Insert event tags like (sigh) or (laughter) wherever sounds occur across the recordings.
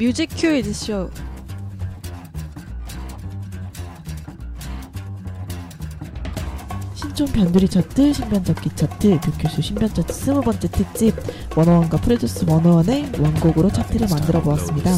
뮤직 큐이즈 쇼. 신촌 변두리 차트, 신변잡기 차트, 교큐수 신변차트 스무 번째 특집 원어원과 프레듀스 원어원의 원곡으로 차트를 만들어 보았습니다.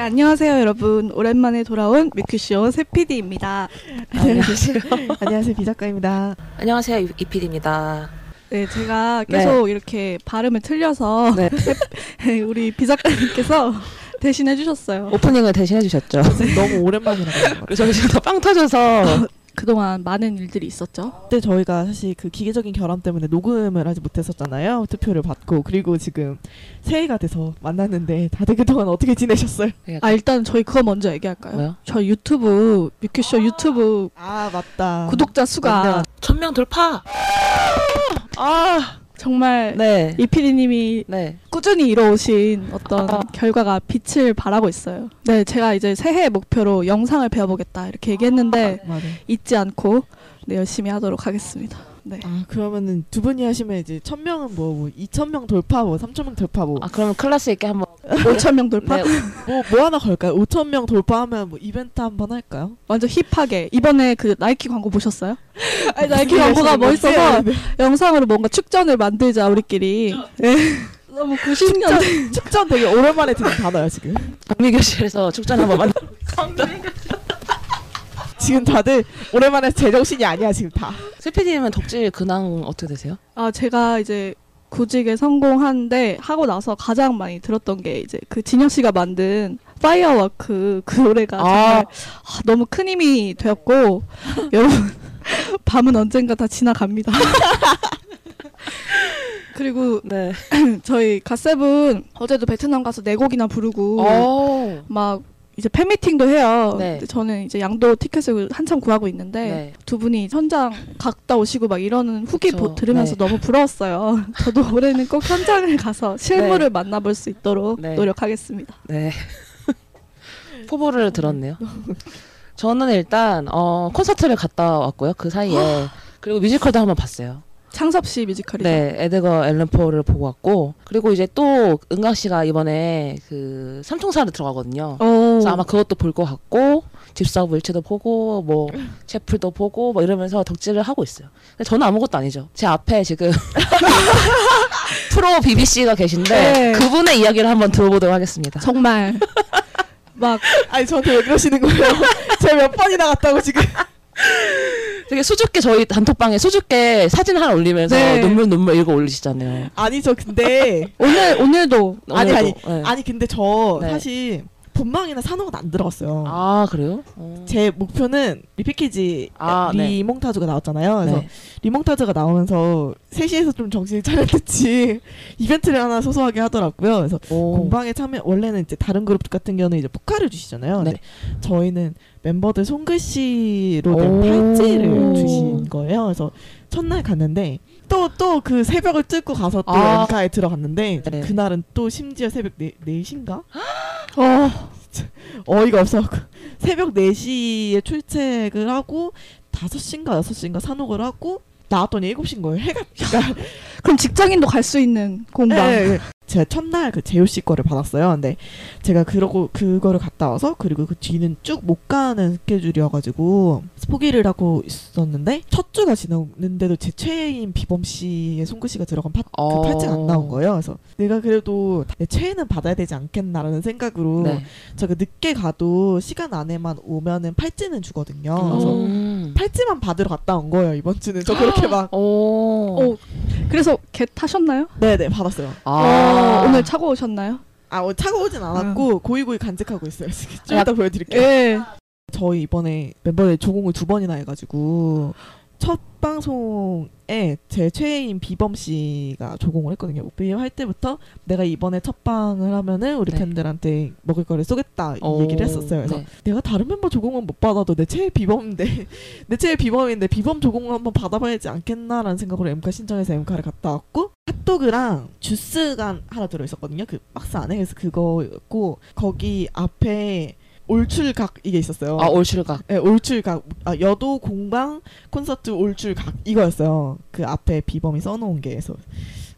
네, 안녕하세요, 여러분. 오랜만에 돌아온 뮤큐쇼 세피디입니다. 안녕하세요. (laughs) 안녕하세요, 비작가입니다. 안녕하세요 이PD입니다. 네, 제가 계속 이렇게 발음을 틀려서 네. (laughs) 우리 비작가님께서 대신해 주셨어요. 오프닝을 대신해 주셨죠. (laughs) 너무 오랜만이라 가지고. 그래서 저희 지금 다빵 터져서 그동안 많은 일들이 있었죠. 그때 저희가 사실 그 기계적인 결함 때문에 녹음을 하지 못했었잖아요. 투표를 받고 그리고 지금 새해가 돼서 만났는데 다들 그동안 어떻게 지내셨어요? 아, 일단 저희 그거 먼저 얘기할까요? 뭐요? 저희 유튜브, 뮤큐쇼 유튜브 아 맞다. 구독자 수가 천명 돌파. 아 정말 네. 이피디님이 네. 꾸준히 이뤄오신 어떤 아. 결과가 빛을 발하고 있어요. 네, 제가 이제 새해 목표로 영상을 배워보겠다 이렇게 얘기했는데 맞아. 잊지 않고 네, 열심히 하도록 하겠습니다. 네. 아 그러면은 두 분이 하시면 이제 천 명은 뭐, 뭐 2천 명 돌파 뭐 3천 명 돌파 뭐 아 그러면 클래스 있게 한번 (laughs) 5천 명 돌파? 네. 뭐, 뭐 하나 걸까요? 5천 명 돌파하면 뭐 이벤트 한 번 할까요? 완전 힙하게 이번에 그 나이키 광고 보셨어요? (laughs) 아니, 나이키 광고가 얘기하시는 거지? 멋있어서 네. 영상으로 뭔가 축전을 만들자 우리끼리. 네. 너무 90년대. 축전 되게 오랜만에 듣는 단어야 지금. 강미 교실에서 축전 한번 만. (laughs) 지금 다들 오랜만에 제정신이 아니야 지금 다. 세피디님은 덕질 근황 어떻게 되세요? 아 제가 이제 구직에 성공하는데 하고 나서 가장 많이 들었던 게 이제 그 진영 씨가 만든 Firework 그 노래가 아. 정말 아, 너무 큰 힘이 되었고 (laughs) 여러분 밤은 언젠가 다 지나갑니다. (laughs) 그리고 네. (clears throat) 저희 갓세븐 어제도 베트남 가서 네 곡이나 부르고 오. 막 이제 팬미팅도 해요. 네. 근데 저는 이제 양도 티켓을 한참 구하고 있는데 네. 두 분이 현장 갔다 오시고 막 이러는 후기 그쵸. 보, 들으면서 네. 너무 부러웠어요. (laughs) 저도 올해는 꼭 현장을 가서 실물을 만나볼 수 있도록 네. 노력하겠습니다. 네. (laughs) 포부를 들었네요. 저는 일단 어 콘서트를 갔다 왔고요. 그 사이에 그리고 뮤지컬도 한번 봤어요. 창섭 씨 뮤지컬이죠. 네, 에드거 앨런 포를 보고 왔고 그리고 이제 또 은강 씨가 이번에 그 삼총사를 들어가거든요. 오. 그래서 아마 그것도 볼 것 같고 집사부 일체도 보고 뭐 채플도 보고 뭐 이러면서 덕질을 하고 있어요. 근데 저는 아무것도 아니죠. 제 앞에 지금 (laughs) 프로 BBC가 계신데 네. 그분의 이야기를 한번 들어보도록 하겠습니다. 정말 (laughs) 막 아니 저한테 왜 그러시는 거예요? (laughs) 제가 몇 번이나 갔다고 지금. 되게 수줍게 저희 단톡방에 수줍게 사진 하나 올리면서 네. 눈물 눈물 이거 올리시잖아요. 아니죠 근데 (laughs) 오늘 오늘도 아니, 아니, 오늘도. 네. 아니 근데 저 네. 사실 본방이나 산옥은 안 들어갔어요. 아 그래요? 어. 제 목표는 리패키지 아, 네. 리몽타주가 나왔잖아요. 그래서 네. 리몽타주가 나오면서 3시에서 좀 정신을 차렸듯이 (laughs) 이벤트를 하나 소소하게 하더라고요. 그래서 오. 공방에 참여 원래는 이제 다른 그룹 같은 경우는 이제 포카를 주시잖아요. 네. 저희는 멤버들 손글씨로 된 오. 팔찌를 주신 거예요. 그래서 첫날 갔는데 또 또 그 새벽을 뚫고 가서 또 아. 엠카에 들어갔는데 네. 그날은 또 심지어 새벽 4, 4시인가? 어, 어이가 없어갖고 새벽 4시에 출첵을 하고 5시인가 6시인가 산옥을 하고 나왔더니 7시인 거예요. 해가 그럼 직장인도 갈 수 있는 공방. 네, 네. 제가 첫날 그 재호 씨 거를 받았어요. 근데 제가 그러고 그거를 갔다 와서 그리고 그 뒤는 쭉 못 가는 스케줄이어가지고 포기를 하고 있었는데 첫 주가 지났는데도 제 최애인 비범 씨의 손글씨가 들어간 파, 어. 그 팔찌가 안 나온 거예요. 그래서 내가 그래도 내 최애는 받아야 되지 않겠나라는 생각으로 네. 제가 늦게 가도 시간 안에만 오면은 팔찌는 주거든요. 그래서 음. 팔찌만 받으러 갔다 온 거예요 이번 주는. 저 그렇게 막 오. 오, 그래서 개 타셨나요? 네네 받았어요. 아. 어, 오늘 차고 오셨나요? 아, 어, 차고 오진 않았고 고이고이 간직하고 있어요. 지금 좀 아, 이따 보여드릴게요. 예. 저희 이번에 멤버들 조공을 두 번이나 해가지고 첫 방송에 제 최애인 비범 씨가 조공을 했거든요. 오피에 할 때부터 내가 이번에 첫 방을 하면은 우리 네. 팬들한테 먹을 거를 쏘겠다 이 오. 얘기를 했었어요. 그래서 네. 내가 다른 멤버 조공은 못 받아도 내 최애 비범인데 (laughs) 내 최애 비범인데 비범 조공을 한번 받아봐야지 않겠나라는 생각으로 엠카 신청해서 엠카를 갔다 왔고 핫도그랑 주스가 하나 들어있었거든요. 그 박스 안에 그래서 그거였고 거기 앞에 올출각 이게 있었어요. 아 올출각. 네, 올출각 아, 여도 공방 콘서트 올출각 이거였어요. 그 앞에 비범이 써놓은 게 그래서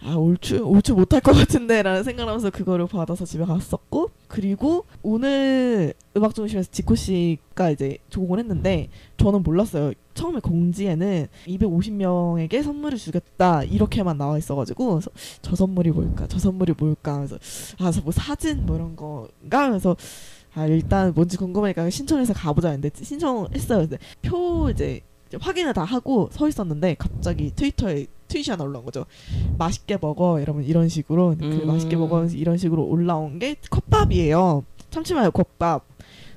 아 올출 올출 못할 것 같은데라는 생각하면서 그거를 받아서 집에 갔었고 그리고 오늘 음악 중심에서 지코 씨가 이제 조공을 했는데 저는 몰랐어요. 처음에 공지에는 250명에게 선물을 주겠다 이렇게만 나와 있어가지고 저 선물이 뭘까 저 선물이 뭘까 하면서 아뭐 사진 뭐 이런 건가 하면서 아 일단 뭔지 궁금하니까 신청해서 가보자 했는데 신청했어요. 근데 표 이제 이제 확인을 다 하고 서 있었는데 갑자기 트위터에 트윗이 하나 올라온 거죠. 맛있게 먹어 이러면 이런 식으로 그 음. 맛있게 먹어 이런 식으로 올라온 게 컵밥이에요. 참치마요 컵밥.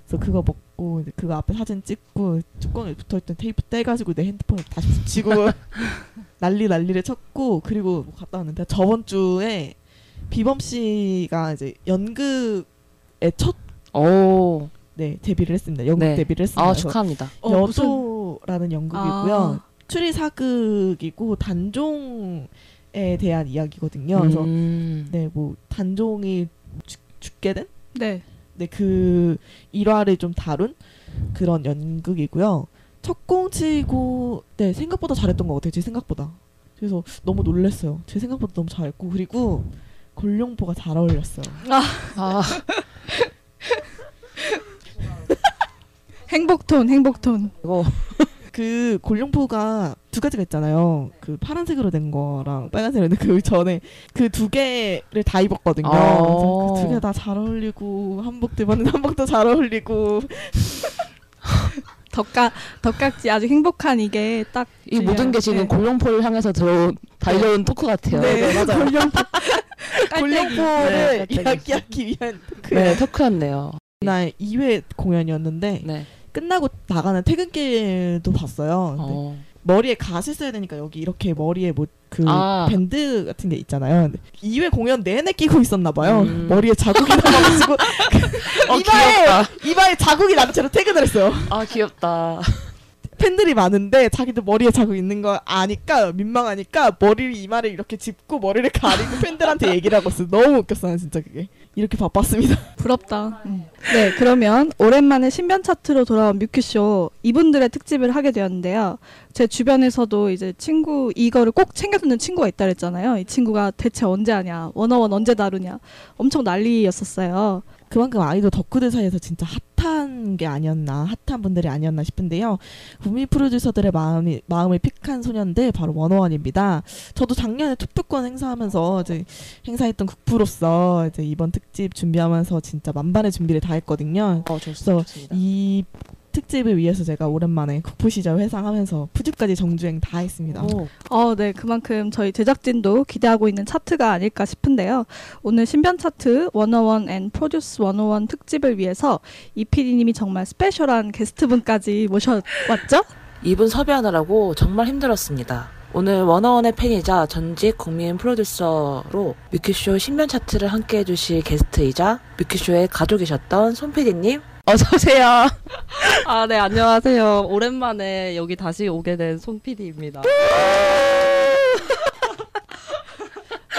그래서 그거 먹고 그거 앞에 사진 찍고 뚜껑에 붙어있던 테이프 떼가지고 내 핸드폰에 다시 붙이고 (laughs) 난리 난리를 쳤고 그리고 뭐 갔다 왔는데 저번 주에 비범 씨가 이제 연극의 첫 오. 네, 데뷔를 했습니다. 연극 네. 데뷔를 했습니다. 아 축하합니다. 어, 여도라는 연극이고요. 아. 추리 사극이고 단종에 대한 이야기거든요. 그래서 음. 네, 뭐 단종이 죽, 죽게 된 네. 네, 그 일화를 좀 다룬 그런 연극이고요. 첫 공 치고 네, 생각보다 잘했던 것 같아요. 제 생각보다. 그래서 너무 놀랐어요. 제 생각보다 너무 잘했고 그리고 골룡포가 잘 어울렸어요. 아 (laughs) (laughs) 행복톤, 행복톤. 이거 (laughs) 그 골룡포가 두 가지가 있잖아요. 그 파란색으로 된 거랑 빨간색으로 된 그 전에 그 두 개를 다 입었거든요. 어. 그두 개 다 잘 어울리고 한복도 입었는데 한복도 잘 어울리고 (laughs) 덕각, 덕각지 아주 행복한 이게 딱. 이 모든 게 지금 네. 골룡포를 향해서 들어온 달려온 토크 같아요. 네, 맞아요. 골룡포. (laughs) 골룡포를 네. 이야기하기 위한 그 네, 토크였네요. 날 2회 공연이었는데 네. 끝나고 나가는 퇴근길도 봤어요. 머리에 갓을 써야 되니까 여기 이렇게 머리에 뭐 그 아. 밴드 같은 게 있잖아요. 근데 2회 공연 내내 끼고 있었나 봐요. 음. (laughs) 머리에 자국이 (laughs) 남아가지고 어 (laughs) 이마에 귀엽다. 이마에 자국이 난 채로 퇴근을 했어요. 아 귀엽다. 팬들이 많은데 자기도 머리에 자국 있는 거 아니까 민망하니까 머리를 이마를 이렇게 짚고 머리를 가리고 팬들한테 얘기를 하고 있어. 너무 웃겼어, 난 진짜 그게. 이렇게 바빴습니다. (laughs) 부럽다. 네, 그러면 오랜만에 신변 차트로 돌아온 뮤큐쇼 이분들의 특집을 하게 되었는데요. 제 주변에서도 이제 친구 이거를 꼭 챙겨 듣는 친구가 있다 그랬잖아요. 이 친구가 대체 언제 하냐, 원어원 언제 다루냐, 엄청 난리였었어요. 그만큼 아이돌 덕후들 사이에서 진짜 핫 한 게 아니었나, 핫한 분들이 아니었나 싶은데요. 국민 프로듀서들의 마음이, 마음을 픽한 소년들, 바로 원어원입니다. 저도 작년에 투표권 행사하면서 이제 행사했던 국부로서 이제 이번 특집 준비하면서 진짜 만반의 준비를 다 했거든요. 어 그래서 좋습니다. 이 특집을 위해서 제가 오랜만에 국부 시절 회상하면서 푸집까지 정주행 다 했습니다. 오. 어, 네, 그만큼 저희 제작진도 기대하고 있는 차트가 아닐까 싶은데요. 오늘 신변 차트 워너원 and 프로듀스 101 특집을 위해서 이 PD님이 정말 special한 게스트분까지 모셔왔죠? 이분 섭외하느라고 정말 힘들었습니다. 오늘 워너원의 팬이자 전직 국민 프로듀서로 뮤큐쇼 신변 차트를 함께 해주실 게스트이자 뮤큐쇼의 가족이셨던 손PD님 어서 오세요. (laughs) 아, 네, 안녕하세요. 오랜만에 여기 다시 오게 된 손PD입니다. (laughs)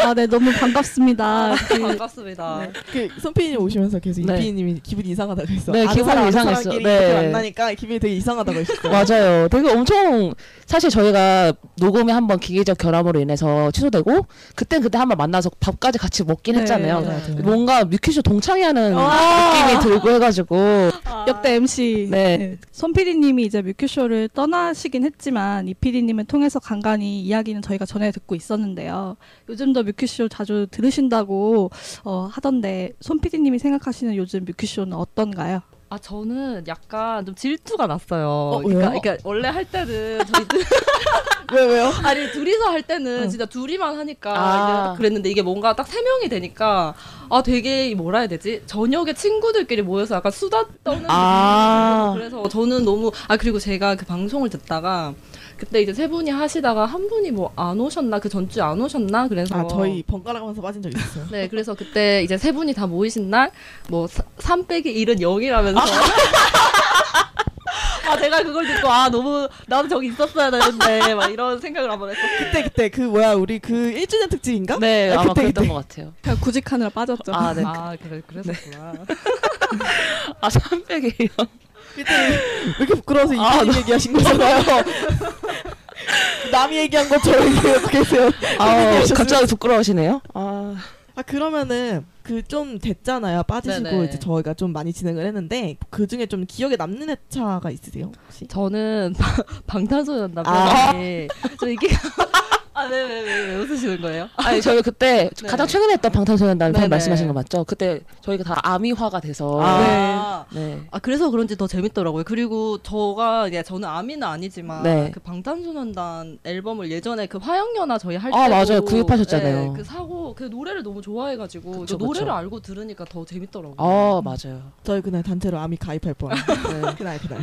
아, 네, 너무 반갑습니다. (laughs) 그, 반갑습니다. 네. 그 손피디님 오시면서 계속 네. 이피디님이 기분이 이상하다고 했어. 네, 아는 기분이 사람, 아는 이상했어. 네. 이렇게 만나니까 기분이 되게 이상하다고 했어요. 맞아요. 되게 엄청 사실 저희가 녹음이 한번 기계적 결함으로 인해서 취소되고 그땐 그때 한번 만나서 밥까지 같이 먹긴 네, 했잖아요. 맞아요. 뭔가 뮤큐쇼 동창회하는 아. 느낌이 들고 해가지고 역대 MC 네. 손 PD님이 이제 뮤큐쇼를 떠나시긴 했지만 이 PD님을 통해서 간간히 이야기는 저희가 전해 듣고 있었는데요. 요즘도 뮤 큐쇼 자주 들으신다고 어, 하던데 손 PD님이 생각하시는 요즘 뮤큐쇼는 어떤가요? 아, 저는 약간 좀 질투가 났어요. 어, 그러니까? 그러니까 원래 할 때는 저희 (laughs) 왜 왜요? (laughs) 아니 둘이서 할 때는 응. 진짜 둘이만 하니까 아. 그랬는데 이게 뭔가 딱 세 명이 되니까 아 되게 뭐라 해야 되지 저녁에 친구들끼리 모여서 약간 수다 떠는 아. 그래서 저는 너무 아 그리고 제가 그 방송을 듣다가 그때 이제 세 분이 하시다가 한 분이 뭐 안 오셨나 그 전주 안 오셨나 그래서 아 저희 번갈아가면서 빠진 적 있어요. 네, 그래서 그때 이제 세 분이 다 모이신 날뭐3 빼기 1은 0이라면서. 아. (laughs) 아 제가 그걸 듣고 아 너무 나도 저기 있었어야 되는데 막 이런 생각을 한번 했어. 그때 그때 그 뭐야 우리 그 1주년 특집인가? 네 아, 아마 그때, 그랬던 그때. 것 같아요. 그냥 구직하느라 빠졌죠. 아 네. 아 그래 그랬구나. (laughs) 아3 빼기 1. 이때 왜 이렇게 부끄러워서 이분 아, 나... 얘기하신 거잖아요. (laughs) 남이 얘기한 것처럼 어떻게 해요? 아, 갑자기 부끄러우시네요. 아. 아 그러면은 그 좀 됐잖아요 빠지시고 네네. 이제 저희가 좀 많이 진행을 했는데 그 중에 좀 기억에 남는 회차가 있으세요 혹시? 저는 (laughs) 방탄소년단 아. 저 이게 (laughs) 아왜왜왜 왜, 왜 웃으시는 거예요? 아니 저희 그때 네. 가장 최근에 했던 방탄소년단 편 네네. 말씀하시는 거 맞죠? 그때 저희가 다 아미화가 돼서 아. 네. 아 그래서 그런지 더 재밌더라고요. 그리고 저가 이제 저는 아미는 아니지만 네. 그 방탄소년단 앨범을 예전에 그 화영연화 저희 할 아, 때도 맞아요. 구입하셨잖아요. 네, 그 사고 그 노래를 너무 좋아해가지고 그쵸, 그 노래를 그쵸. 알고 들으니까 더 재밌더라고요. 어 맞아요. 저희 그날 단체로 아미 가입할 뻔. 네. (laughs) 그날 그날.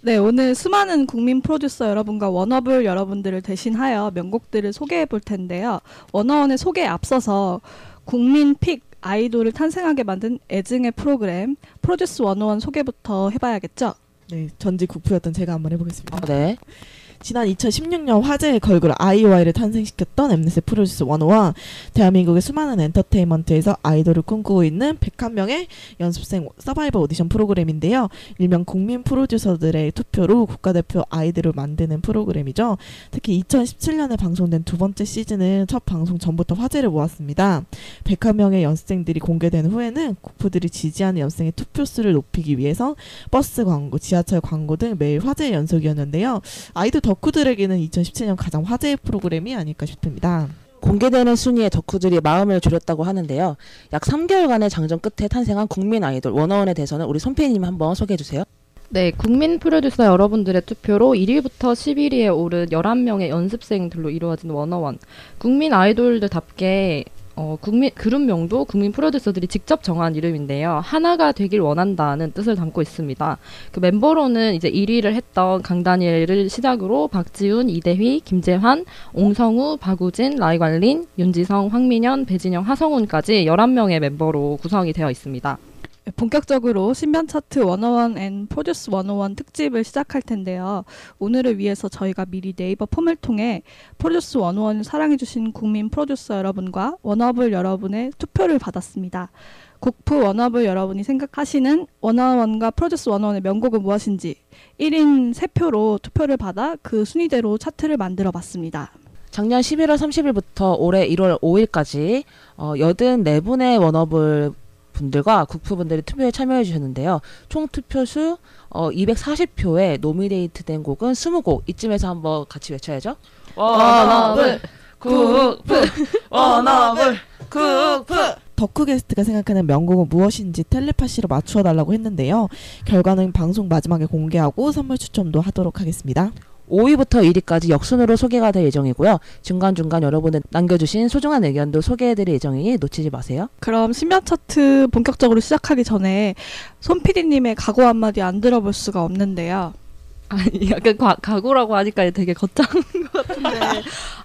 네, 오늘 수많은 국민 프로듀서 여러분과 워너블 여러분들을 대신하여 명곡들을 소개해 볼 텐데요. 워너원의 소개에 앞서서 국민 pick 아이돌을 탄생하게 만든 애증의 프로그램 프로듀스 101 소개부터 해봐야겠죠? 네, 전직 국부였던 제가 한번 해보겠습니다. 아, 네. 지난 2016년 화제의 걸그룹 아이오아이를 탄생시켰던 엠넷의 프로듀스 101 대한민국의 수많은 엔터테인먼트에서 아이돌을 꿈꾸고 있는 101명의 연습생 서바이벌 오디션 프로그램인데요. 일명 국민 프로듀서들의 투표로 국가대표 아이들을 만드는 프로그램이죠. 특히 2017년에 방송된 두 번째 시즌은 첫 방송 전부터 화제를 모았습니다. 101명의 연습생들이 공개된 후에는 국부들이 지지하는 연습생의 투표수를 높이기 위해서 버스 광고, 지하철 광고 등 매일 화제의 연속이었는데요. 아이돌 덕후들에게는 2017년 가장 화제의 프로그램이 아닐까 싶습니다. 공개되는 순위에 덕후들이 마음을 졸였다고 하는데요. 약 3개월간의 장전 끝에 탄생한 국민 아이돌 원어원에 대해서는 우리 손PD님 한번 소개해 주세요. 네, 국민 프로듀서 여러분들의 투표로 1위부터 11위에 오른 11명의 연습생들로 이루어진 워너원. 국민 아이돌들답게 어, 국민 그룹명도 국민 프로듀서들이 직접 정한 이름인데요. 하나가 되길 원한다는 뜻을 담고 있습니다. 그 멤버로는 이제 1위를 했던 강다니엘을 시작으로 박지훈, 이대휘, 김재환, 옹성우, 박우진, 라이관린, 윤지성, 황민현, 배진영, 하성운까지 11명의 멤버로 구성이 되어 있습니다. 네, 본격적으로 신변 차트 워너원 and 프로듀스 101 특집을 시작할 텐데요. 오늘을 위해서 저희가 미리 네이버 폼을 통해 프로듀스 101을 사랑해주신 국민 프로듀서 여러분과 워너블 여러분의 투표를 받았습니다. 국프 워너블 여러분이 생각하시는 워너원과 프로듀스 101의 명곡은 무엇인지 1인 3표로 투표를 받아 그 순위대로 차트를 만들어 봤습니다. 작년 11월 30일부터 올해 1월 5일까지 어, 84분의 워너블 분들과 국프분들이 투표에 참여해 주셨는데요. 총 투표수 어, 240표에 노미네이트 된 곡은 20곡. 이쯤에서 한번 같이 외쳐야죠. 워너블 국프 (laughs) 워너블 국프 덕후 게스트가 생각하는 명곡은 무엇인지 텔레파시로 맞추어 달라고 했는데요. 결과는 방송 마지막에 공개하고 선물 추첨도 하도록 하겠습니다. 5위부터 1위까지 역순으로 소개가 될 예정이고요. 중간중간 여러분들 남겨주신 소중한 의견도 소개해드릴 예정이니 놓치지 마세요. 그럼 신변 차트 본격적으로 시작하기 전에 손 PD님의 각오 한마디 안 들어볼 수가 없는데요. 아니 약간 과, 각오라고 하니까 되게 거창한 것 같은데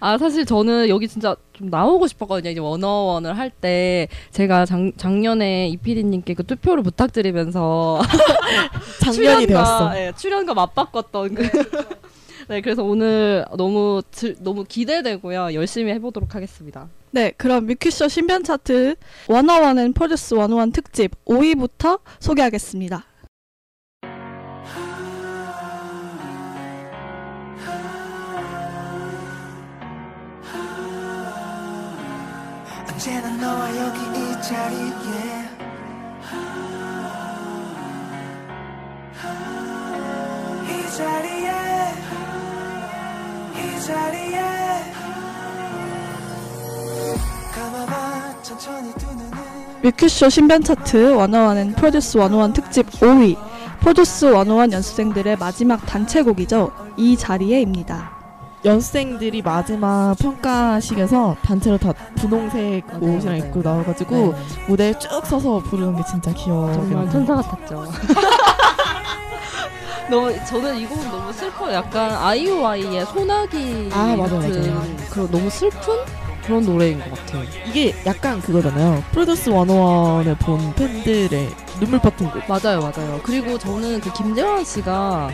아 사실 저는 여기 진짜 좀 나오고 싶었거든요 이제 원어원을 할 때 제가 작, 작년에 이피디님께 그 투표를 부탁드리면서 (laughs) 작년이 되었어. 예, 출연과 맞바꿨던 그 네, 그래서 오늘 너무 들- 너무 기대되고요. 열심히 해보도록 하겠습니다. 네, 그럼 뮤큐쇼 신변 차트 101은 프로듀스 101 특집 5위부터 소개하겠습니다. 언제나 너와 여기 이 자리에 뮤큐쇼 신변 차트 101은 프로듀스 101 특집 5위 프로듀스 101 연습생들의 마지막 단체곡이죠. 이 자리에입니다. 연습생들이 마지막 평가식에서 단체로 다 분홍색 아, 옷이랑 네, 입고 네. 나와가지고 네. 무대에 쭉 서서 부르는 게 진짜 귀여워. 정말 천사 같았죠. (laughs) 너무 저는 이 곡은 너무 슬퍼요. 약간 아이오아이의 소나기 아, 맞아요, 같은 맞아요. 그런 너무 슬픈 그런 노래인 것 같아요. 이게 약간 그거잖아요. 프로듀스 101을 본 팬들의 눈물 버튼 곡. 맞아요, 맞아요. 그리고 저는 그 김재환 씨가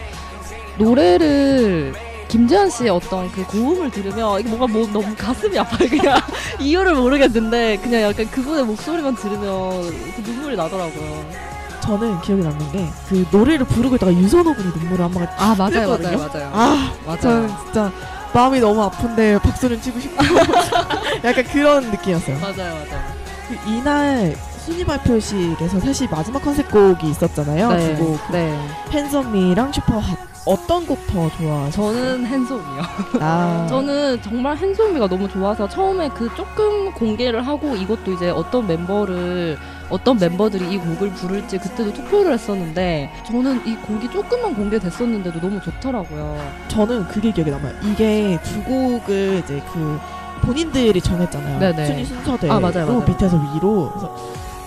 노래를 김재환 씨의 어떤 그 고음을 들으면 이게 뭔가 뭐 너무 가슴이 아파요. 그냥 (laughs) 이유를 모르겠는데 그냥 약간 그분의 목소리만 들으면 이렇게 눈물이 나더라고요. 저는 기억에 남는 게 그 노래를 부르고 있다가 유선호 군이 눈물을 한 방울 아 맞아요. 맞아요 맞아요. 아 맞아요. 저는 진짜 마음이 너무 아픈데 박수는 치고 싶고 (laughs) 약간 그런 느낌이었어요. 맞아요 맞아요. 그 이날 순위 발표식에서 사실 마지막 컨셉곡이 있었잖아요. 네. 그리고 그 네. 핸섬미랑 슈퍼핫 어떤 곡 더 좋아하세요? 저는 핸섬이요. 아, (laughs) 저는 정말 핸섬이가 너무 좋아서 처음에 그 조금 공개를 하고 이것도 이제 어떤 멤버를 어떤 멤버들이 이 곡을 부를지 그때도 투표를 했었는데 저는 이 곡이 조금만 공개됐었는데도 너무 좋더라고요. 저는 그게 기억에 남아요. 이게 두 곡을 이제 그 본인들이 정했잖아요. 네네. 순위 순서대로 아, 맞아요, 맞아요. 밑에서 위로 그래서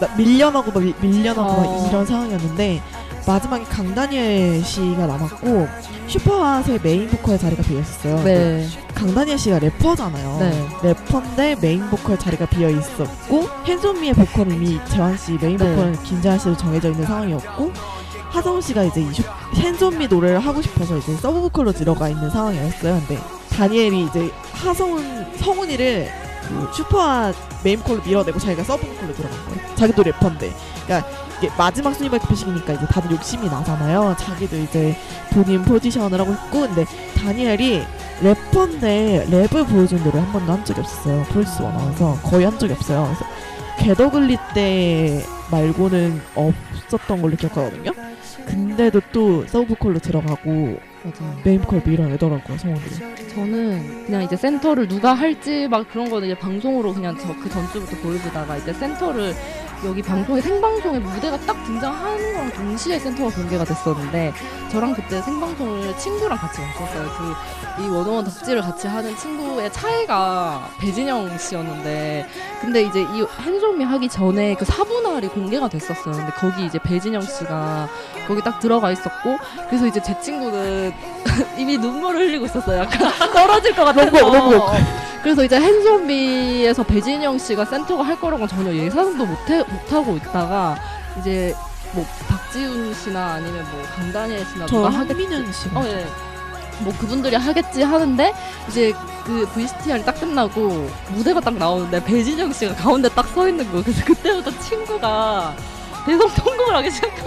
나- 밀려나고 막 밀- 밀려나고 어. 막 이런 상황이었는데 마지막에 강다니엘 씨가 남았고 슈퍼핫의 메인 보컬 자리가 비어있었어요. 네. 강다니엘 씨가 래퍼잖아요. 네. 래퍼인데 메인 보컬 자리가 비어 있었고 Hands on Me의 보컬은 이미 재환 씨 메인 네. 보컬은 김재환 씨로 정해져 있는 상황이었고 하정 씨가 이제 henso미 노래를 하고 싶어서 이제 서브 보컬로 들어가 있는 상황이었어요. 근데 다니엘이 이제 하성운 성운이를 그 Super Hot 메인 보컬로 밀어내고 자기가 서브 보컬로 들어간 거예요. 자기도 래퍼인데. 그러니까 이게 마지막 순위 발표식이니까 이제 다들 욕심이 나잖아요. 자기도 이제 본인 포지션을 하고 있고 근데 다니엘이 래퍼인데 랩을 보여준 노래 한 번도 한 적이 없었어요. 프로듀스 101 하면서 거의 한 적이 없어요. 그래서 Get Ugly 때 말고는 없었던 걸로 기억하거든요. 근데도 또 서브 보컬로 들어가고 맞아요. 메인 보컬 밀어내더라고요 성운이를. 저는 그냥 이제 센터를 누가 할지 막 그런 거는 이제 방송으로 그냥 저 그 전주부터 보여주다가 이제 센터를 여기 방송에 생방송에 무대가 딱 등장하는 거랑 동시에 센터가 공개가 됐었는데 저랑 그때 생방송을 친구랑 같이 갔었어요. 그 이 워너원 덕질을 같이 하는 친구의 최애가 배진영 씨였는데 근데 이제 이 핸섬이 하기 전에 그 사분할이 공개가 됐었어요. 근데 거기 이제 배진영 씨가 거기 딱 들어가 있었고 그래서 이제 제 친구는 (laughs) 이미 눈물을 흘리고 있었어요. 약간 (laughs) 떨어질 것 같아서. 너무 너무 그래서 이제 핸섬비에서 배진영 씨가 센터가 할 거라고 전혀 예상도 못해, 못하고 있다가 이제 뭐 박지훈 씨나 아니면 뭐 강다니엘 씨나 저 누가 하겠지 한민현 씨가 어, 예. 뭐 그분들이 하겠지 하는데 이제 그 VCTR이 딱 끝나고 무대가 딱 나오는데 배진영 씨가 가운데 딱 서 있는 거예요. 그래서 그때부터 친구가 대성 통곡을 하기 시작한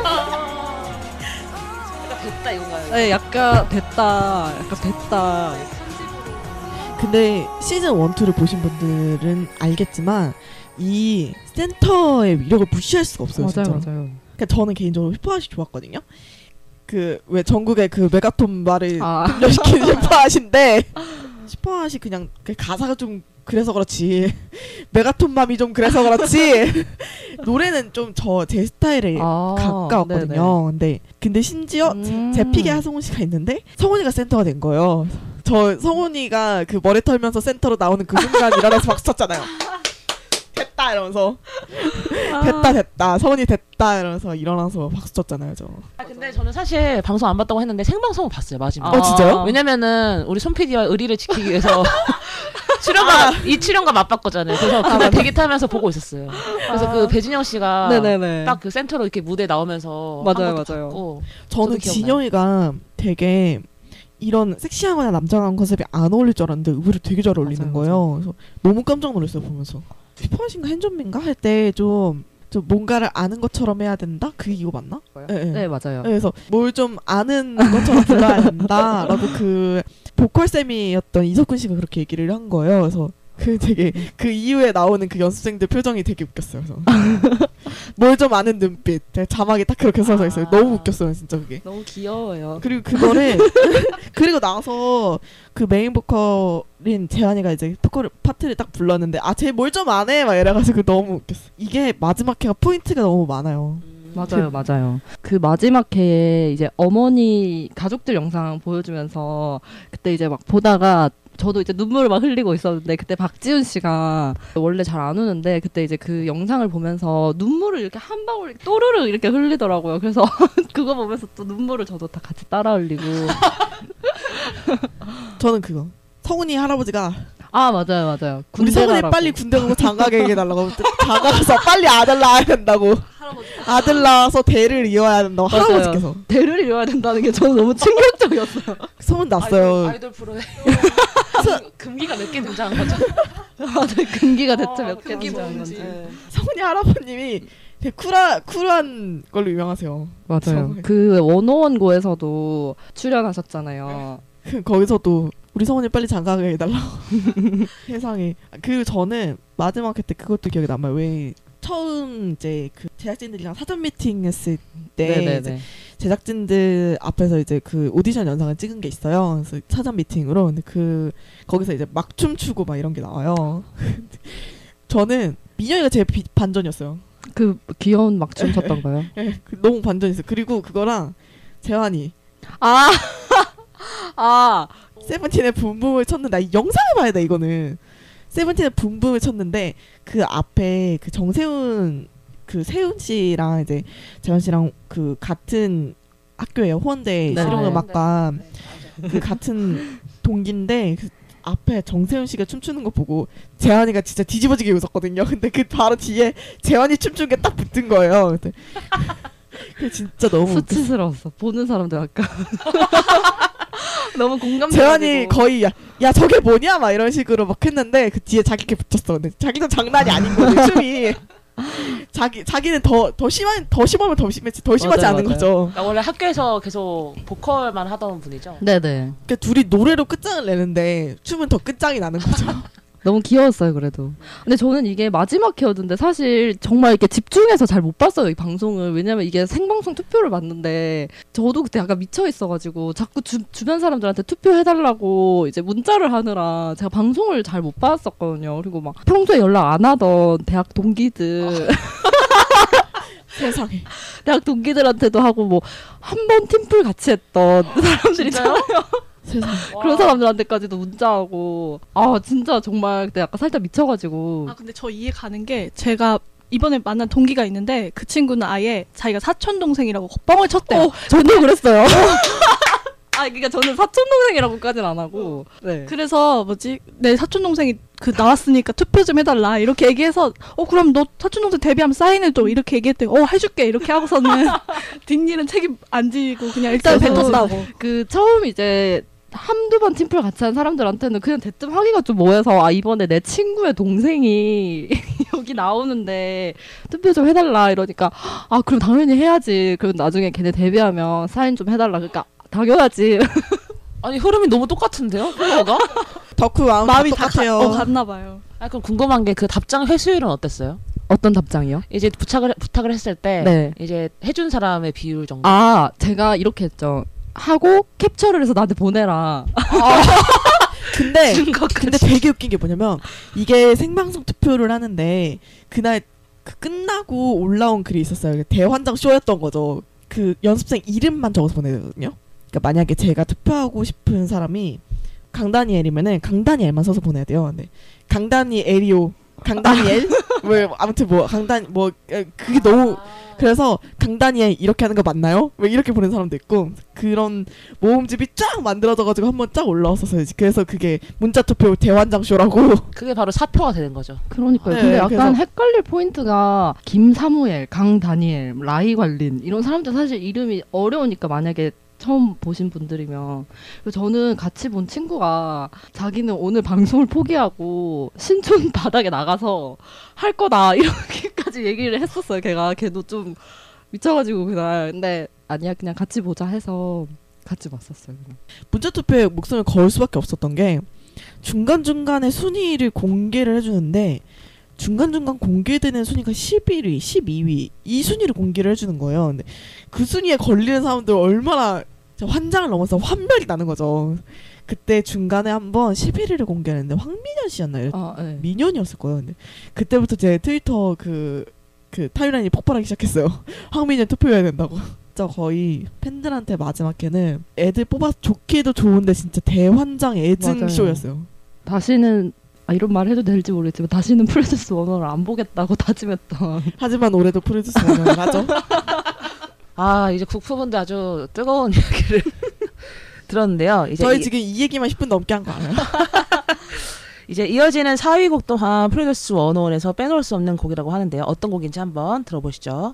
됐다 이건가요? 네, 약간 됐다. 약간 됐다. 근데 시즌 1, 2를 보신 분들은 알겠지만 이 센터의 위력을 무시할 수가 없어요. 진짜. 맞아요. 그러니까 저는 개인적으로 슈퍼핫이 좋았거든요. 그 왜 전국의 그 메가톤 말을 아, 분열시키는 슈퍼핫인데 슈퍼핫이 그냥 그 가사가 좀 그래서 그렇지 (laughs) 메가톤 맘이 좀 그래서 그렇지 (laughs) 노래는 좀 저 제 스타일에 아, 가까웠거든요. 근데 근데 심지어 음. 제 pick에 하성운 씨가 있는데 성운이가 센터가 된 거예요. 저 성운이가 그 머리 털면서 센터로 나오는 그 순간 일어나서 박수 쳤잖아요. 됐다 이러면서 됐다 됐다 성훈이 됐다 이러면서 일어나서 박수 쳤잖아요 저. 아, 근데 저는 사실 방송 안 봤다고 했는데 생방송을 봤어요 마지막. 어, 진짜요? 왜냐면은 우리 손 PD와 의리를 지키기 위해서 (laughs) (laughs) 출연과 이 출연과 맞바꿨잖아요. 그래서 그걸 대기 타면서 보고 있었어요. 그래서 그 배진영 씨가 네네네. 딱 그 센터로 이렇게 무대 나오면서 맞아요, 한 것도 맞아요. 봤고. 저는 기억나요. 진영이가 되게 이런 섹시하거나 남자한 컨셉이 안 어울릴 줄 알았는데 의외로 되게 잘 어울리는 맞아요, 거예요. 그래서 너무 깜짝 놀랐어요 보면서. 슈퍼신가 핸좀민가 할 때좀 좀 뭔가를 아는 것처럼 해야 된다? 그게 이거 맞나? 예, 예. 네 맞아요. 그래서 뭘 좀 아는 것처럼 불러야 된다라고 그 보컬 쌤이었던 이석훈 씨가 그렇게 얘기를 한 거예요. 그래서 그 되게 그 이후에 나오는 그 연습생들 표정이 되게 웃겼어요. 그래서 (laughs) 뭘좀 아는 눈빛 자막이 딱 그렇게 써져 있어요. 너무 웃겼어요, 진짜 그게. 너무 귀여워요. 그리고 그거를 (laughs) 그리고 나서 그 메인 보컬인 재환이가 이제 보컬 파트를 딱 불렀는데 아 쟤 뭘 좀 아네 막 이래가지고 너무 웃겼어. 이게 마지막 회가 포인트가 너무 많아요. 맞아요, 맞아요. 그 마지막 회에 이제 어머니 가족들 영상 보여주면서 그때 이제 막 보다가 저도 이제 눈물을 막 흘리고 있었는데 그때 박지훈 씨가 원래 잘 안 우는데 그때 이제 그 영상을 보면서 눈물을 이렇게 한 방울 또르르 이렇게 흘리더라고요. 그래서 (laughs) 그거 보면서 또 눈물을 저도 다 같이 따라 흘리고 (laughs) 저는 그거 성훈이 할아버지가 아 맞아요, 맞아요. 우리 군대 성훈이. 빨리 군대 가고 장가게 해달라고 장가 가서 빨리 아들 낳아야 된다고 아들 낳아서 대를 이어야 된다고 맞아요. 할아버지께서 대를 이뤄야 된다는 게 저는 너무 충격적이었어요. (laughs) 소문 났어요. 아이돌, 아이돌 프로에 금기가 몇 개 등장한 거죠. 맞아요. (laughs) 금기가 대체 어, 몇개 금기 등장한 뭔지. 건지. 네. 성훈이 할아버님이 되게 쿨하, 쿨한 걸로 유명하세요. 맞아요. 성우에. 그 원어원고에서도 출연하셨잖아요. (laughs) 거기서도 우리 성원이 빨리 장가게 해달라고 (laughs) 세상에 그 저는 마지막 회때 그것도 기억에 남아요 왜 처음 이제 그 제작진들이랑 사전 미팅 했을 때 이제 네네네. 제작진들 앞에서 이제 그 오디션 영상을 찍은 게 있어요. 그래서 사전 미팅으로. 근데 그 거기서 이제 막 춤추고 막 이런 게 나와요. (laughs) 저는 민영이가 제 비- 반전이었어요. 그 귀여운 막 춤 췄던 거요. (laughs) 예, 그 너무 반전이었어요. 그리고 그거랑 재환이. 아, (laughs) 아, 세븐틴의 붐붐을 쳤는데 영상을 봐야 돼 이거는 세븐틴의 붐붐을 쳤는데 그 앞에 그 정세훈 그 세훈 씨랑 이제 재현 씨랑 그 같은 학교예요 호원대 네. 실용음악과 그 같은 동기인데 그 앞에 정세훈 씨가 춤추는 거 보고 재환이가 진짜 뒤집어지게 웃었거든요. (laughs) 근데 그 바로 뒤에 재환이 춤춘 게딱 붙은 거예요. 근데 (laughs) 그 진짜 너무. 수치스러웠어. 보는 사람들 약간 (laughs) (laughs) 너무 공감. 재환이 거의 야, 야 저게 뭐냐 막 이런 식으로 막 했는데 그 뒤에 자기 게 붙였어. 근데 자기도 장난이 아닌 거지 (laughs) 춤이. 자기 자기는 더 더 심한 더 심하면 더 심했지 더 심하지 맞아요, 않은 맞아요. 거죠. 그러니까 원래 학교에서 계속 보컬만 하던 분이죠. 네네. 그러니까 둘이 노래로 끝장을 내는데 춤은 더 끝장이 나는 거죠. (laughs) 너무 귀여웠어요 그래도. 근데 저는 이게 마지막 회였는데 사실 정말 이렇게 집중해서 잘 못 봤어요 이 방송을. 왜냐면 이게 생방송 투표를 봤는데 저도 그때 약간 미쳐 있어가지고 자꾸 주, 주변 사람들한테 투표해달라고 이제 문자를 하느라 제가 방송을 잘 못 봤었거든요. 그리고 막 평소에 연락 안 하던 대학 동기들. (laughs) 세상에. 대학 동기들한테도 하고 뭐 한 번 팀플 같이 했던 사람들이 진짜요? 있잖아요. 세상에. (laughs) 그런 사람들한테까지도 문자하고 아 진짜 정말 그때 약간 살짝 미쳐가지고 아 근데 저 이해 가는 게 제가 이번에 만난 동기가 있는데 그 친구는 아예 자기가 사촌 동생이라고 뻥을 쳤대요. 어, 저도 그랬어요. (laughs) 아 그러니까 저는 사촌 동생이라고까지는 안 하고 네. 그래서 뭐지 내 사촌 동생이 그 나왔으니까 투표 좀 해달라 이렇게 얘기해서 어 그럼 너 사촌 동생 데뷔하면 사인해줘 이렇게 얘기했더니 어 해줄게 이렇게 하고서는 (laughs) 뒷일은 책임 안 지고 그냥 일단 뱉었다고. 그 처음 이제 한두 번 팀플 같이 한 사람들한테는 그냥 대뜸 하기가 좀 뭐해서 아 이번에 내 친구의 동생이 (laughs) 여기 나오는데 투표 좀 해달라 이러니까 아 그럼 당연히 해야지 그럼 나중에 걔네 데뷔하면 사인 좀 해달라 그러니까 당연하지 (laughs) 아니 흐름이 너무 똑같은데요? flow가? (laughs) 덕후 마음 마음이 다 똑같아요. 가, 어, 갔나 봐요. 아 그럼 궁금한 게 그 답장 회수율은 어땠어요? 어떤 답장이요? 이제 부탁을 부탁을 했을 때 네. 이제 해준 사람의 비율 정도. 아 제가 이렇게 했죠 하고 캡처를 해서 나한테 보내라 (laughs) 근데 (laughs) 증거 근데 되게 웃긴 게 뭐냐면 이게 생방송 투표를 하는데 그날 그 끝나고 올라온 글이 있었어요. 대환장 쇼였던 거죠. 그 연습생 이름만 적어서 보내거든요. 그러니까 만약에 제가 투표하고 싶은 사람이 강다니엘이면은 강다니엘만 써서 보내야 돼요. 근데 강다니엘이요. 강다니엘? (laughs) 뭐 아무튼 뭐 강단 뭐 에, 그게 너무 그래서 강다니엘 이렇게 하는 거 맞나요? 왜 이렇게 보낸 사람도 있고 그런 모음집이 쫙 만들어져가지고 한번 쫙 올라왔었어요. 그래서 그게 문자 투표 대환장 쇼라고. (laughs) 그게 바로 사표가 되는 거죠. 그러니까요. 네, 근데 약간 그래서- 헷갈릴 포인트가 김사무엘, 강다니엘, 라이관린 이런 사람들 사실 이름이 어려우니까 만약에 처음 보신 분들이면 저는 같이 본 친구가 자기는 오늘 방송을 포기하고 신촌 (laughs) 바닥에 나가서 할 거다 이렇게까지 얘기를 했었어요. 걔가 걔도 좀 미쳐가지고 그날 근데 아니야 그냥 같이 보자 해서 같이 봤었어요. 그냥. 문자 투표에 목숨을 걸 수밖에 없었던 게 중간 중간에 순위를 공개를 해주는데 중간 중간 공개되는 순위가 11위, 12위 이 순위를 공개를 해주는 거예요. 근데 그 순위에 걸리는 사람들 얼마나 환장을 넘어서 환멸이 나는 거죠. 그때 중간에 한번 11위를 공개했는데 황민현 씨였나요? 아, 네. 민현이었을 거예요. 근데 그때부터 제 트위터 그, 그 타임라인이 폭발하기 시작했어요. (laughs) 황민현 투표해야 된다고. (laughs) 진짜 거의 팬들한테 마지막 회는 애들 뽑아서 좋기도 좋은데 진짜 대환장 애증 맞아요. 쇼였어요. 다시는 아 이런 말 해도 될지 모르겠지만 다시는 프로듀스 101을 안 보겠다고 (laughs) 다짐했던 하지만 올해도 프로듀스 원을 하죠. 아 이제 국프분들 아주 뜨거운 (laughs) 이야기를 (laughs) 들었는데요. 이제 저희 이, 지금 이 얘기만 10분 넘게 한거 알아요? (laughs) 이제 이어지는 4위 곡 또한 프로듀스 101에서 빼놓을 수 없는 곡이라고 하는데요. 어떤 곡인지 한번 들어보시죠.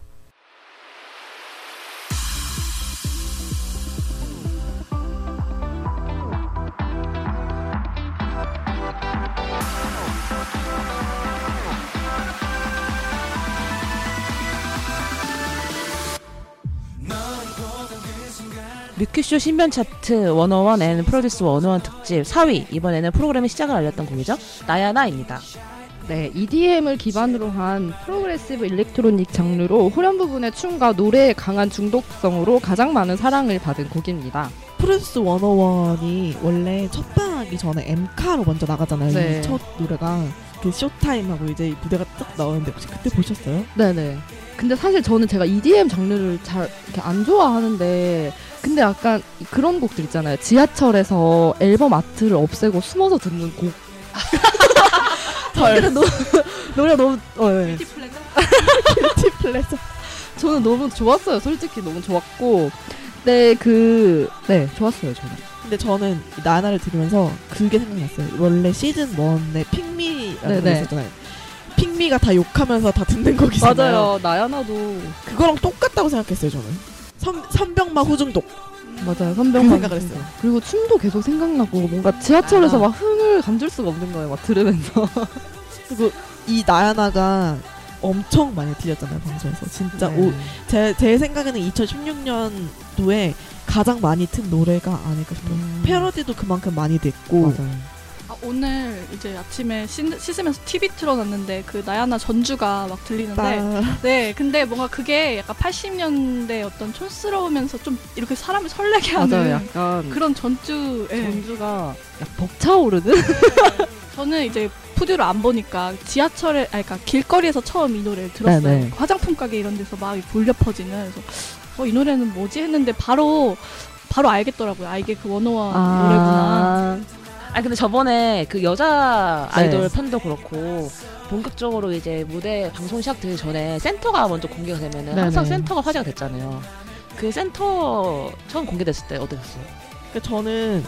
큐쇼 신변 차트 101 앤 프로듀스 101 특집 4위 이번에는 프로그램의 시작을 알렸던 곡이죠 나야나입니다 네, EDM을 기반으로 한 progressive electronic 장르로 후렴 부분의 춤과 노래의 강한 중독성으로 가장 많은 사랑을 받은 곡입니다. 프로듀스 101이 원래 첫 방하기 전에 엠카로 먼저 나가잖아요. 네. 이첫 노래가 그 쇼타임하고 이제 이 무대가 딱 나오는데 혹시 그때 보셨어요? 네네. 근데 사실 저는 제가 EDM 장르를 잘 안 좋아하는데 근데 약간 그런 곡들 있잖아요. 지하철에서 앨범 아트를 없애고 숨어서 듣는 곡. (laughs) 근데 노, 노래가 너무 어, 네. 티 pleasure. (laughs) 저는 너무 좋았어요. 솔직히 너무 좋았고. 네, 그, 네, 좋았어요, 저는. 근데 저는 이 나야나를 들으면서 그게 생각났어요. 원래 시즌 1에 Pick Me라는. 거 있었잖아요. 핑미가 다 욕하면서 다 듣는 곡이잖아요. 나야나도. 그거랑 똑같다고 생각했어요, 저는. 선, 선병마 후중독. 맞아요, 그 선병만. 생각을 했어요. 그리고 춤도 계속 생각나고, 뭔가 지하철에서 막 흥을 감출 수가 없는 거예요, 막 들으면서. (laughs) 그리고 이 나야나가 엄청 많이 들렸잖아요, 방송에서. 진짜 네. 오, 제, 제 생각에는 2016년도에 가장 많이 튼 노래가 아닐까 싶어요. 음. 패러디도 그만큼 많이 됐고. 맞아요. 아, 오늘 이제 아침에 씻, 씻으면서 TV 틀어놨는데 그 나야나 전주가 막 들리는데 빠- 네 근데 뭔가 그게 약간 80년대 어떤 촌스러우면서 좀 이렇게 사람을 설레게 하는 맞아요, 약간. 그런 전주 예. 전주가 약 벅차오르는? 저는 이제 푸드를 안 보니까 지하철에 아니 그러니까 길거리에서 처음 이 노래를 들었어요. 네네. 화장품 가게 이런 데서 막 울려 퍼지는 그래서 어, 이 노래는 뭐지 했는데 바로 바로 알겠더라고요. 아 이게 그 원어원 노래구나. 아 근데 저번에 그 여자 아이돌 네. 편도 그렇고 본격적으로 이제 무대 방송 시작되기 전에 센터가 먼저 공개가 되면은 네네. 항상 센터가 화제가 됐잖아요. 그 센터 처음 공개됐을 때 어떠셨어요? 그러니까 저는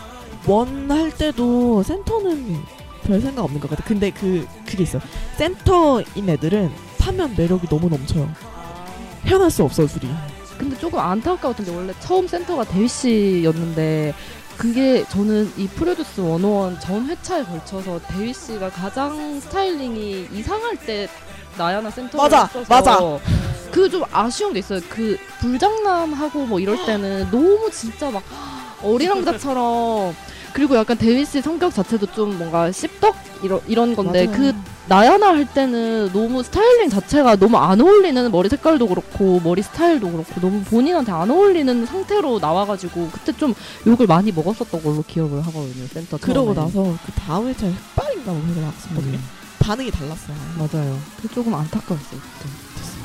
원 할 때도 센터는 별 생각 없는 것 같아요. 근데 그 그게 있어. 요 센터인 애들은 파면 매력이 너무 넘쳐요. 헤어날 수 없어 둘이. 근데 조금 안타까웠던 게 원래 처음 센터가 대휘 씨였는데 그게 저는 이 프로듀스 101 전 회차에 걸쳐서 대휘 씨가 가장 스타일링이 이상할 때 나야나 센터가 맞아, 있어서 맞아. 그 좀 아쉬운 게 있어요. 그 불장난하고 뭐 이럴 때는 너무 진짜 막 어린왕자처럼 그리고 약간 대휘 씨 성격 자체도 좀 뭔가 씹덕 이런 이런 건데 맞아요. 그 나야나 할 때는 너무 스타일링 자체가 너무 안 어울리는 머리 색깔도 그렇고 머리 스타일도 그렇고 너무 본인한테 안 어울리는 상태로 나와가지고 그때 좀 욕을 많이 먹었었던 걸로 기억을 하거든요 센터 그러고 처음에. 나서 그 다음 회차에 흑발인가 뭐 해서 나왔었거든요. 음, 반응이 달랐어요. 맞아요. 그 조금 안타까웠어요 그때.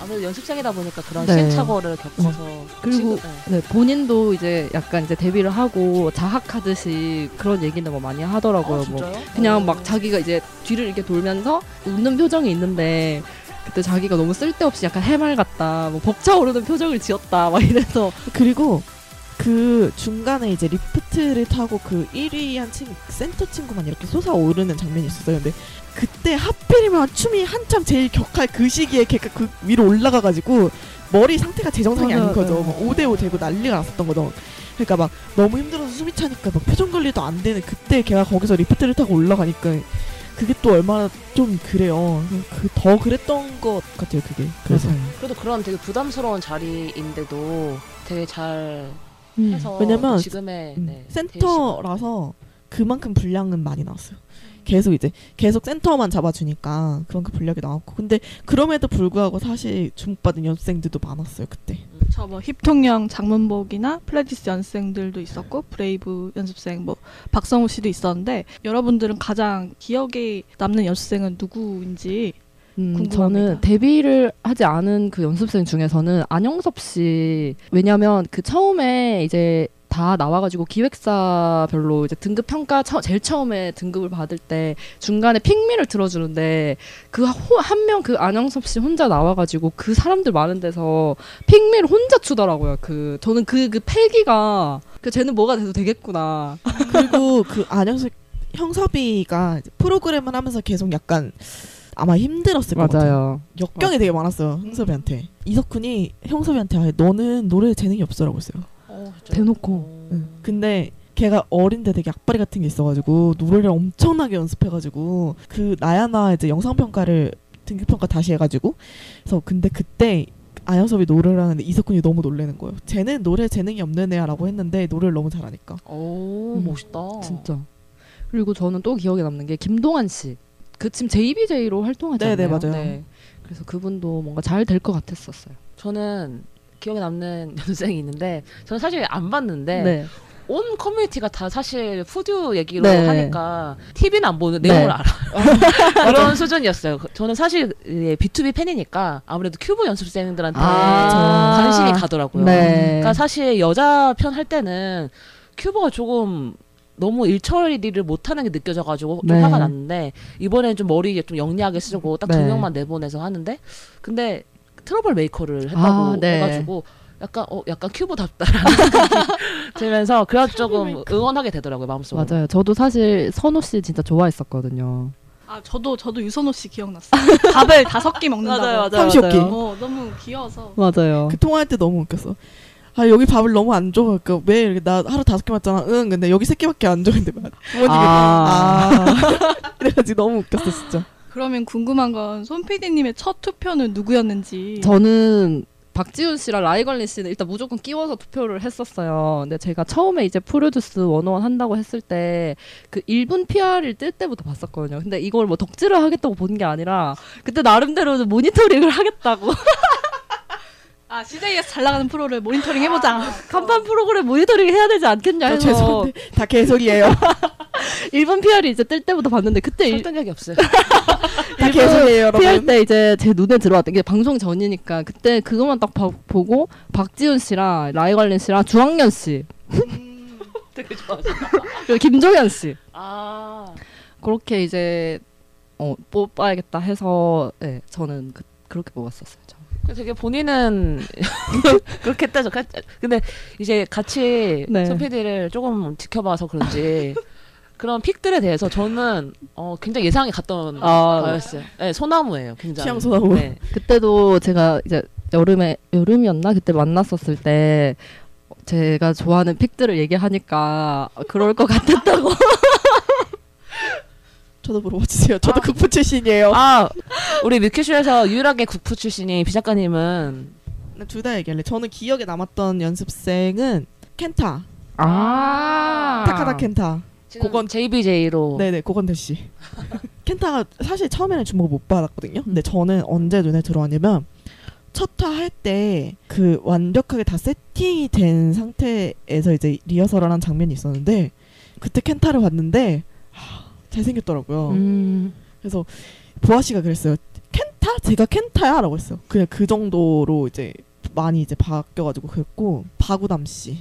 아무래도 연습생이다 보니까 그런 네. 시행착오를 겪어서 그리고 지금- 네. 네 본인도 이제 약간 이제 데뷔를 하고 자학하듯이 그런 얘기는 뭐 많이 하더라고요. 어, 뭐 진짜요? 그냥 어. 막 자기가 이제 뒤를 이렇게 돌면서 웃는 표정이 있는데 그때 자기가 너무 쓸데없이 약간 해말 같다, 뭐 벅차오르는 표정을 지었다, 막 이래서 그리고 그 중간에 이제 리프트를 타고 그 1위 한 친구 센터 친구만 이렇게 솟아오르는 장면이 있었어요. 근데 그때 하필이면 춤이 한참 제일 격할 그 시기에 걔가 그 위로 올라가가지고 머리 상태가 제 정상이 맞아요. 아닌 거죠. 네. 막 5대5 되고 난리가 났었던 거죠. 그러니까 막 너무 힘들어서 숨이 차니까 막 표정 관리도 안 되는 그때 걔가 거기서 리프트를 타고 올라가니까 그게 또 얼마나 좀 그래요. 그 더 그랬던 것 같아요. 그게. 그래서 그래도 그런 되게 부담스러운 자리인데도 되게 잘 음. 해서 왜냐면 또 지금의 음, 네, 센터라서 그만큼 분량은 많이 나왔어요. 계속 이제 계속 센터만 잡아주니까 그만큼 분량이 나왔고 근데 그럼에도 불구하고 사실 주목받은 연습생들도 많았어요 그때. 저뭐 힙통령 장문복이나 플레디스 연습생들도 있었고 브레이브 연습생 뭐 박성우 씨도 있었는데 여러분들은 가장 기억에 남는 연습생은 누구인지 음, 궁금합니다. 저는 데뷔를 하지 않은 그 연습생 중에서는 안영섭 씨 왜냐면 그 처음에 이제 다 나와가지고 기획사별로 이제 등급 평가 처, 제일 처음에 등급을 받을 때 중간에 핑미를 들어주는데 그 한 명 그 안영섭 씨 혼자 나와가지고 그 사람들 많은 데서 핑미를 혼자 추더라고요. 그 저는 그그 패기가 그 쟤는 뭐가 돼도 되겠구나. (laughs) 그리고 그 안영석 형섭이가 프로그램을 하면서 계속 약간 아마 힘들었을 것 같아요. 역경이 되게 많았어요 형섭이한테. 이석훈이 형섭이한테 아예 너는 노래 재능이 없어라고 했어요. 어? 대놓고. 어. 응. 근데 걔가 어린데 되게 악바리 같은 게 있어가지고 노래를 엄청나게 연습해가지고 그 나야나 이제 영상 평가를 등급 평가 다시 해가지고 그래서 근데 그때 안현섭이 노래를 하는데 이석훈이 너무 놀래는 거예요. 쟤는 노래 재능이 없는 애야라고 했는데 노래를 너무 잘하니까. 오 음, 멋있다. 진짜. 그리고 저는 또 기억에 남는 게 김동한 씨. 그 지금 JBJ로 활동하지 네, 네? 맞아요. 그래서 그분도 뭔가 잘 될 것 같았었어요. 저는 기억에 남는 (laughs) 연습생이 있는데 저는 사실 안 봤는데 네. 온 커뮤니티가 다 사실 프듀 얘기로 네. 하니까 TV는 안 보는 네. 내용을 알아. (laughs) 그런 수준이었어요. 그- 저는 사실 예, B2B 팬이니까 아무래도 큐브 연습생들한테 아. 관심이 가더라고요. 네. 그러니까 사실 여자 편 할 때는 큐브가 조금 너무 일처리를 못하는 게 느껴져가지고 좀 네. 화가 났는데 이번에는 좀 머리 좀 영리하게 쓰고 딱두 네. 명만 내보내서 하는데 근데 Trouble Maker를 했다고 아, 네. 해가지고 약간 어 약간 큐브답다라는 (laughs) 생각이 들면서 그래서 조금 응원하게 되더라고요 마음속으로. 맞아요. 저도 사실 선호 씨 진짜 좋아했었거든요. 아 저도 저도 유선호 씨 기억났어요. (laughs) 밥을 다섯 끼 먹는다고. 맞아요. 맞아요. 어 너무 귀여워서. 맞아요. 그 통화할 때 너무 웃겼어. 아 여기 밥을 너무 안 줘. 그러니까 왜 이렇게 나 하루 다섯 개 먹잖아. 응. 근데 여기 세 개밖에 안 줘. 근데 막 부모님이 아. 아. (laughs) 그래가지고 너무 웃겼어 진짜. 그러면 궁금한 건 손 PD님의 첫 투표는 누구였는지. 저는 박지훈 씨랑 라이걸린 씨는 일단 무조건 끼워서 투표를 했었어요. 근데 제가 처음에 이제 프로듀스 원어원 한다고 했을 때 그 1분 PR을 뜰 때부터 봤었거든요. 근데 이걸 뭐 덕질을 하겠다고 본 게 아니라 그때 나름대로는 모니터링을 (laughs) 하겠다고 아 CJ에서 잘 나가는 프로를 모니터링 해보자. 간판 프로그램 모니터링 해야 되지 않겠냐 저 해서 죄송한데 다 개소리예요. (laughs) 1분 PR이 이제 뜰 때부터 봤는데 그때 일, 했던 적이 없어요. (laughs) 다 개소리예요 여러분. 때 이제 제 눈에 들어왔던 게 방송 전이니까 그때 그것만 딱 봐- 보고 박지훈 씨랑 라이걸린 씨랑 주학년 씨 되게 좋아하죠. 그리고 김종현 씨 아 그렇게 이제 어, 뽑아야겠다 해서 네, 저는 그, 그렇게 뽑았었어요. 저. 되게 본인은 그렇게 했다죠. 가- 근데 이제 같이 네. 손 PD를 조금 지켜봐서 그런지 그런 픽들에 대해서 저는 어, 굉장히 예상이 갔던 아. 바였어요. 네, 소나무예요, 굉장히. 취향 소나무. 네. 그때도 제가 이제 여름에 여름이었나 그때 만났었을 때 제가 좋아하는 픽들을 얘기하니까 그럴 것 같았다고. (laughs) 저도 물어봐 주세요. (laughs) 저도 극부 출신이에요. 아, 우리 뮤큐쇼에서 유일하게 국부 출신인 비 작가님은 둘 다 얘기할래. 저는 기억에 남았던 연습생은 켄타, 아. 타카다 켄타. 그건- JBJ로 네네, 고건대 씨. (laughs) 켄타가 사실 처음에는 주목을 못 받았거든요. 근데 저는 언제 눈에 들어왔냐면 첫화 할 때 그 완벽하게 다 세팅이 된 상태에서 이제 리허설을 한 장면이 있었는데 그때 켄타를 봤는데 하, 잘생겼더라고요. 음. 그래서 보아 씨가 그랬어요. 켄타? 제가 켄타야라고 했어요. 그냥 그 정도로 이제 많이 이제 바뀌어가지고 그랬고 박우담 씨.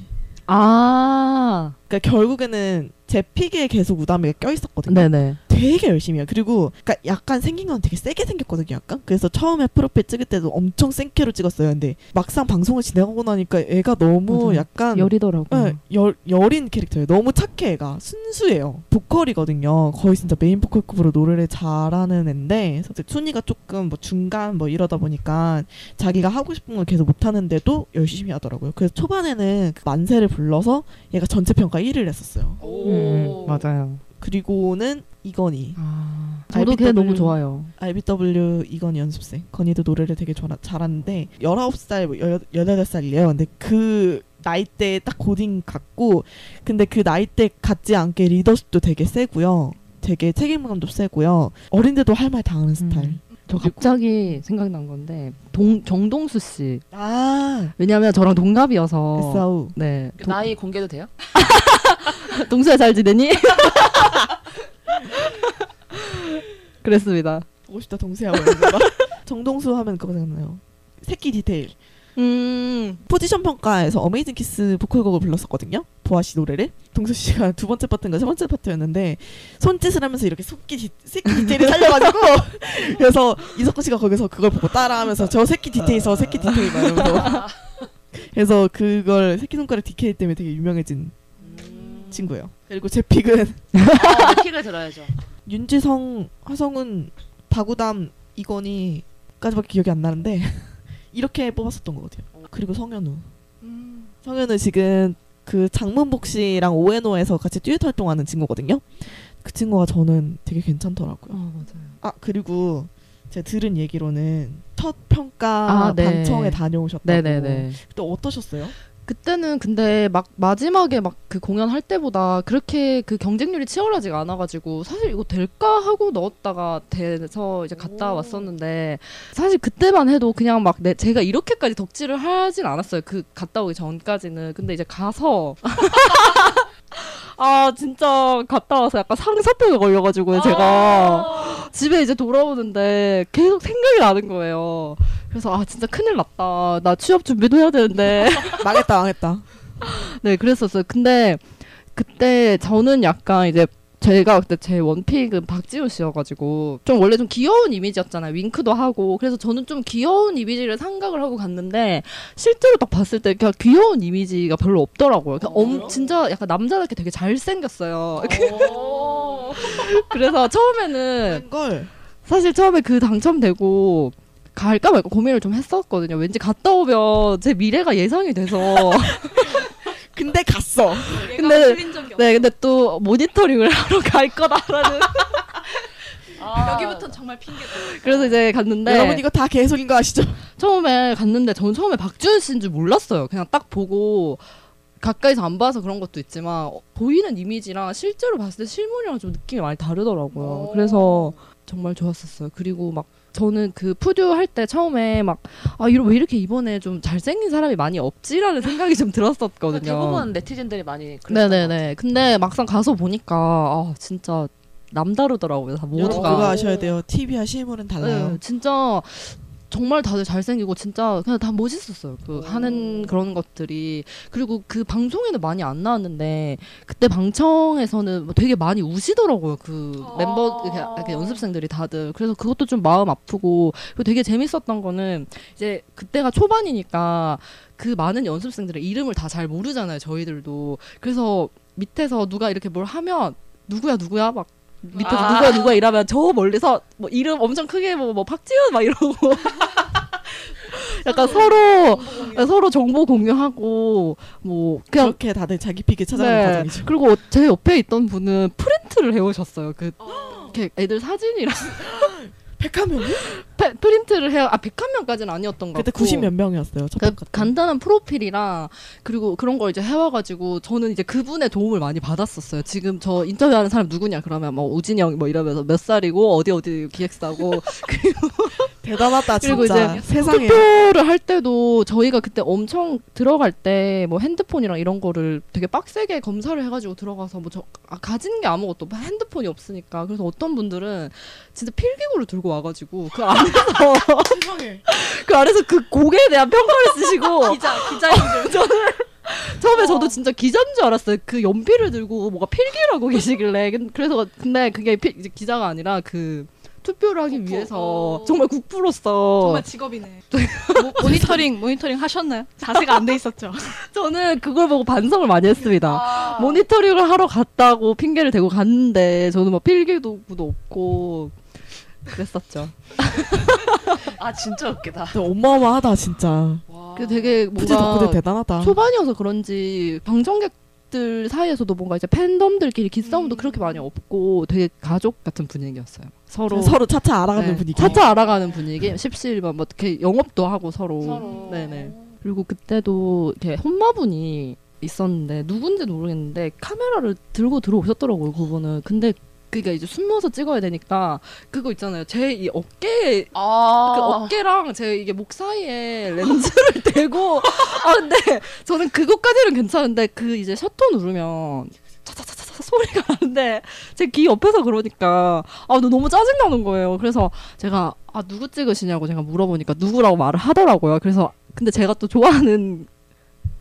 아. 그러니까 결국에는 제 pick에 계속 우담이가 껴 있었거든요. 네네. 되게 열심히 해요. 그리고 그러니까 약간 생긴 건 되게 세게 생겼거든요. 약간 그래서 처음에 프로필 찍을 때도 엄청 센캐로 찍었어요. 근데 막상 방송을 진행하고 나니까 애가 너무 맞아요. 약간 여리더라고요. 네, 열, 여린 캐릭터예요. 너무 착해 애가. 순수해요. 보컬이거든요. 거의 진짜 메인 보컬급으로 노래를 잘하는 애인데 순위가 조금 뭐 중간 뭐 이러다 보니까 자기가 하고 싶은 걸 계속 못하는데도 열심히 하더라고요. 그래서 초반에는 그 만세를 불러서 얘가 전체 평가 1위를 했었어요. 음, 맞아요. 그리고는 이건희. 아, 저도 걔. 너무 좋아요. RBW 이건희 연습생. 건희도 노래를 되게 좋아, 잘하는데 19살, 뭐 18살이에요. 근데 그 나이대에 딱 고딩 같고 근데 그 나이대 같지 않게 리더십도 되게 세고요. 되게 책임감도 세고요. 어린데도 할말다 하는 스타일. 음. 저 갑자기 생각난 건데 동 정동수 씨. 아, 왜냐면 저랑 동갑이어서. SAU. 네. 동, 나이 공개도 돼요? (laughs) 동수야 잘 지내니? (laughs) 그랬습니다. 보고 싶다 동세야 보는가 정동수 하면 그거 생각나요. 새끼 디테일. 음. 포지션 평가에서 Amazing Kiss 보컬곡을 불렀었거든요. 보아 씨 노래를. 동수 씨가 두 번째 파트인가 세 번째 파트였는데 손짓을 하면서 이렇게 새끼 디, 새끼 디테일을 (laughs) 살려가지고 그래서 이석훈 씨가 거기서 그걸 보고 따라하면서 저 새끼 디테일 저 새끼 디테일 막 이러면서 그래서 그걸 새끼 손가락 디테일 때문에 되게 유명해진 친구예요. 그리고 제 pick은 어, pick을 들어야죠. 윤지성, 하성운, 박우담, 이건희까지밖에 기억이 안 나는데 이렇게 뽑았었던 것 같아요. 그리고 성현우. 음. 성현우 지금 그 장문복 씨랑 오에노에서 같이 듀엣 활동하는 친구거든요. 그 친구가 저는 되게 괜찮더라고요. 어 맞아요. 아 그리고 제가 들은 얘기로는 첫 평가 아, 네. 방청에 다녀오셨다고. 네네네. 또 어떠셨어요? 그때는 근데 막 마지막에 막 그 공연할 때보다 그렇게 그 경쟁률이 치열하지가 않아가지고 사실 이거 될까 하고 넣었다가 돼서 이제 갔다 오. 왔었는데 사실 그때만 해도 그냥 막 내, 제가 이렇게까지 덕질을 하진 않았어요. 그 갔다 오기 전까지는. 근데 이제 가서 (laughs) 아 진짜 갔다 와서 약간 상사병에 걸려가지고 제가 집에 이제 돌아오는데 계속 생각이 나는 거예요. 그래서 아 진짜 큰일 났다. 나 취업 준비도 해야 되는데. (laughs) 망했다, 망했다. 네, 그랬었어요. 근데 그때 저는 약간 이제 제가 그때 제 원픽은 박지훈 씨여가지고 좀 원래 좀 귀여운 이미지였잖아요. 윙크도 하고 그래서 저는 좀 귀여운 이미지를 생각을 하고 갔는데 실제로 딱 봤을 때 그냥 귀여운 이미지가 별로 없더라고요. 그냥 엄, 진짜 약간 남자답게 되게 잘생겼어요. (laughs) 그래서 처음에는 걸. 사실 처음에 그 당첨되고 갈까 말까 고민을 좀 했었거든요. 왠지 갔다 오면 제 미래가 예상이 돼서 (laughs) 근데 갔어. 근데 네 근데 또 모니터링을 (laughs) 하러 갈 거다라는 (laughs) 여기부터 정말 핑계다. 그래서 이제 갔는데 여러분 이거 다 개소리인 거 아시죠? (laughs) 처음에 갔는데 전 처음에 박지훈 씨인 줄 몰랐어요. 그냥 딱 보고 가까이서 안 봐서 그런 것도 있지만 어, 보이는 이미지랑 실제로 봤을 때 실물이랑 좀 느낌이 많이 다르더라고요. 그래서 정말 좋았었어요. 그리고 막 저는 그 푸듀 할 때 처음에 막 아 이러 왜 이렇게 이번에 좀 잘생긴 사람이 많이 없지라는 (laughs) 생각이 좀 들었었거든요. 대부분 네티즌들이 많이 네네네. 근데 막상 가서 보니까 아 진짜 남다르더라고요. 다 모두가. 그거 아셔야 돼요. TV와 실물은 달라요. 네, 진짜 정말 다들 잘생기고 진짜 그냥 다 멋있었어요. 그 하는 그런 것들이 그리고 그 방송에는 많이 안 나왔는데 그때 방청에서는 뭐 되게 많이 우시더라고요. 그 멤버 이렇게, 이렇게 연습생들이 다들 그래서 그것도 좀 마음 아프고 그리고 되게 재밌었던 거는 이제 그때가 초반이니까 그 많은 연습생들의 이름을 다 잘 모르잖아요. 저희들도 그래서 밑에서 누가 이렇게 뭘 하면 누구야 누구야 막 밑에서 아. 누가 누가 이러면 저 멀리서 뭐 이름 엄청 크게 뭐, 뭐 박지훈 막 이러고 (laughs) 약간 서로 서로 정보 공유하고 뭐 그냥 그렇게 다들 자기 피게 찾아가는 네. 과정이죠. 그리고 제 옆에 있던 분은 프린트를 해오셨어요. 그 이렇게 애들 사진이랑 (laughs) 101명이? 페- 프린트를 해아 101명까지는 아니었던 것 그때 같고 90 몇 명이었어요. 첫 그. 간단한 프로필이랑 그리고 그런 걸 이제 해와가지고 저는 이제 그분의 도움을 많이 받았었어요. 지금 저 인터뷰하는 사람 누구냐 그러면 뭐 우진영 뭐 이러면서 몇 살이고 어디 어디 기획사고 (laughs) 그리고 대단하다 그리고 진짜. 이제 세상에. 투표를 할 때도 저희가 그때 엄청 들어갈 때 뭐 핸드폰이랑 이런 거를 되게 빡세게 검사를 해가지고 들어가서 뭐저 아, 가진 게 아무것도 없- 핸드폰이 없으니까 그래서 어떤 분들은 진짜 필기구를 들고 와가지고 그 안에서 세상에. 그 안에서 그 곡에 대한 평가를 쓰시고 (laughs) 기자 기자인 줄. 처음에 저도 진짜 기자인 줄 알았어요. 그 연필을 들고 뭐가 필기를 하고 (laughs) 계시길래 근- 그래서 근데 그게 피- 이제 기자가 아니라 그 투표를 하기 위해서 정말 국부로서 정말 직업이네. 모, 모니터링 모니터링 하셨나요? 자세가 안 돼 있었죠. (laughs) 저는 그걸 보고 반성을 많이 했습니다. 모니터링을 하러 갔다고 핑계를 대고 갔는데 저는 막 필기도구도 없고 그랬었죠. (laughs) 아 진짜 웃기다. 진짜 어마어마하다 진짜. 그 되게 덕후들 뭔가 대단하다. 초반이어서 그런지 방청객 들 사이에서도 뭔가 이제 팬덤들끼리 기싸움도 그렇게 많이 없고 되게 가족 같은 분위기였어요. 서로 서로 차차 알아가는 네, 분위기. 차차 알아가는 분위기. 십시일반 뭐 이렇게 영업도 하고 서로. 서로. 네네. 그리고 그때도 이렇게 혼마분이 있었는데 누군지 모르겠는데 카메라를 들고 들어오셨더라고요 그분은. 근데 그게 이제 숨어서 찍어야 되니까 그거 있잖아요. 제 이 어깨 아 그 어깨랑 제 이게 목 사이에 렌즈를 (laughs) 대고 아 근데 저는 그것까지는 괜찮은데 그 이제 셔터 누르면 차차차차 소리가 나는데 제 귀 옆에서 그러니까 아너 너무 짜증 나는 거예요. 그래서 제가 아 누구 찍으시냐고 제가 물어보니까 누구라고 말을 하더라고요. 그래서 근데 제가 또 좋아하는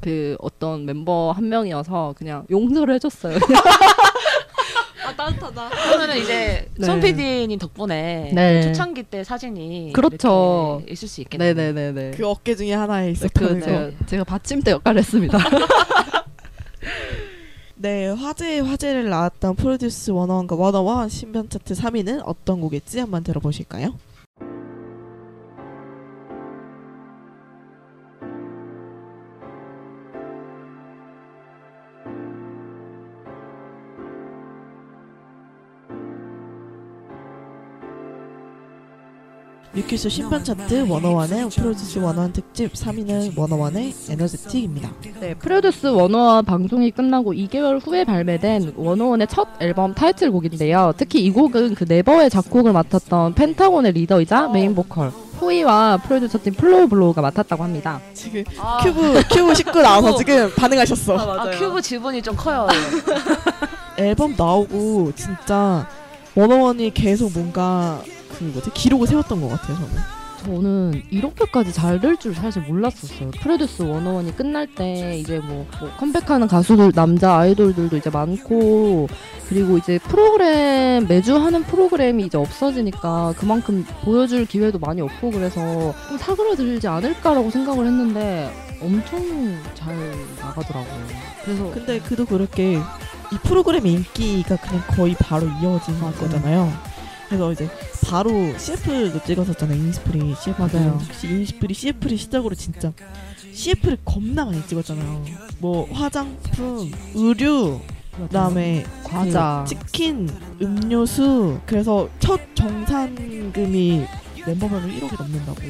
그 어떤 멤버 한 명이어서 그냥 용서를 해줬어요. (laughs) 아 따뜻하다. 그러면은 이제 네. 손 PD님 덕분에 네. 초창기 때 사진이 그렇죠. 이렇게 있을 수 있겠네요. 네네네네. 그 어깨 중에 하나에 그 있었다는 거. 제가, 제가 받침대 역할을 했습니다. (laughs) 네, 화제의 화제를 낳았던 프로듀스 101과 101 신변 차트 3위는 어떤 곡일지 한번 들어보실까요? 뮤큐쇼 신변 차트 워너원의 프로듀스 워너원 특집 3위는 워너원의 Energetic입니다. 네, 프로듀스 워너원 방송이 끝나고 2개월 후에 발매된 워너원의 첫 앨범 타이틀곡인데요. 특히 이 곡은 그 Never의 작곡을 맡았던 펜타곤의 리더이자 메인 보컬 후이와 프로듀서팀 플로우 블로우가 맡았다고 합니다. 지금 아, 큐브 큐브 식구 나와서. 지금 반응하셨어. 아, 큐브 지분이 좀 커요. 앨범 나오고 진짜 워너원이 계속 뭔가 그 뭐지 기록을 세웠던 것 같아요 저는. 저는 이렇게까지 잘 될 줄 사실 몰랐었어요. 프로듀스 원어원이 끝날 때 이제 뭐, 뭐 컴백하는 가수들 남자 아이돌들도 이제 많고 그리고 이제 프로그램 매주 하는 프로그램이 이제 없어지니까 그만큼 보여줄 기회도 많이 없고 그래서 좀 사그라들지 않을까라고 생각을 했는데 엄청 잘 나가더라고요. 그래서 근데 그도 그렇게 이 프로그램의 인기가 그냥 거의 바로 이어진 맞아요. 거잖아요. 그래서 이제 바로 CF도 찍었었잖아요. 이니스프리 CF. 맞아요. 이니스프리 CF를 시작으로 진짜 CF를 겁나 많이 찍었잖아요. 뭐 화장품, 의류, 그다음에 과자. 그 치킨, 음료수. 그래서 첫 정산금이 멤버별로 1억이 넘는다고.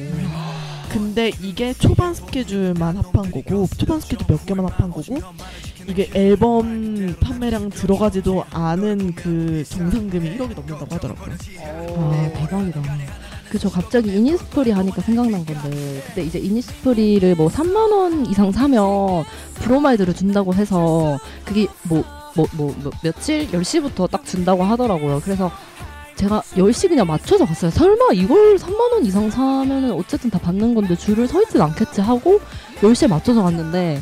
근데 이게 초반 스케줄만 합한 거고 초반 스케줄 몇 개만 합한 거고 이게 앨범 판매량 들어가지도 않은 그 정산금이 1억이 넘는다고 하더라고요. 아 대박이다. 그저 갑자기 이니스프리 하니까 생각난 건데 그때 이제 이니스프리를 뭐 3만 원 이상 사면 브로마이드를 준다고 해서 그게 뭐 뭐 뭐 뭐, 며칠 10시부터 딱 준다고 하더라고요. 그래서 제가 10시 그냥 맞춰서 갔어요. 설마 이걸 3만 원 이상 사면은 어쨌든 다 받는 건데 줄을 서 있진 않겠지 하고 10시에 맞춰서 갔는데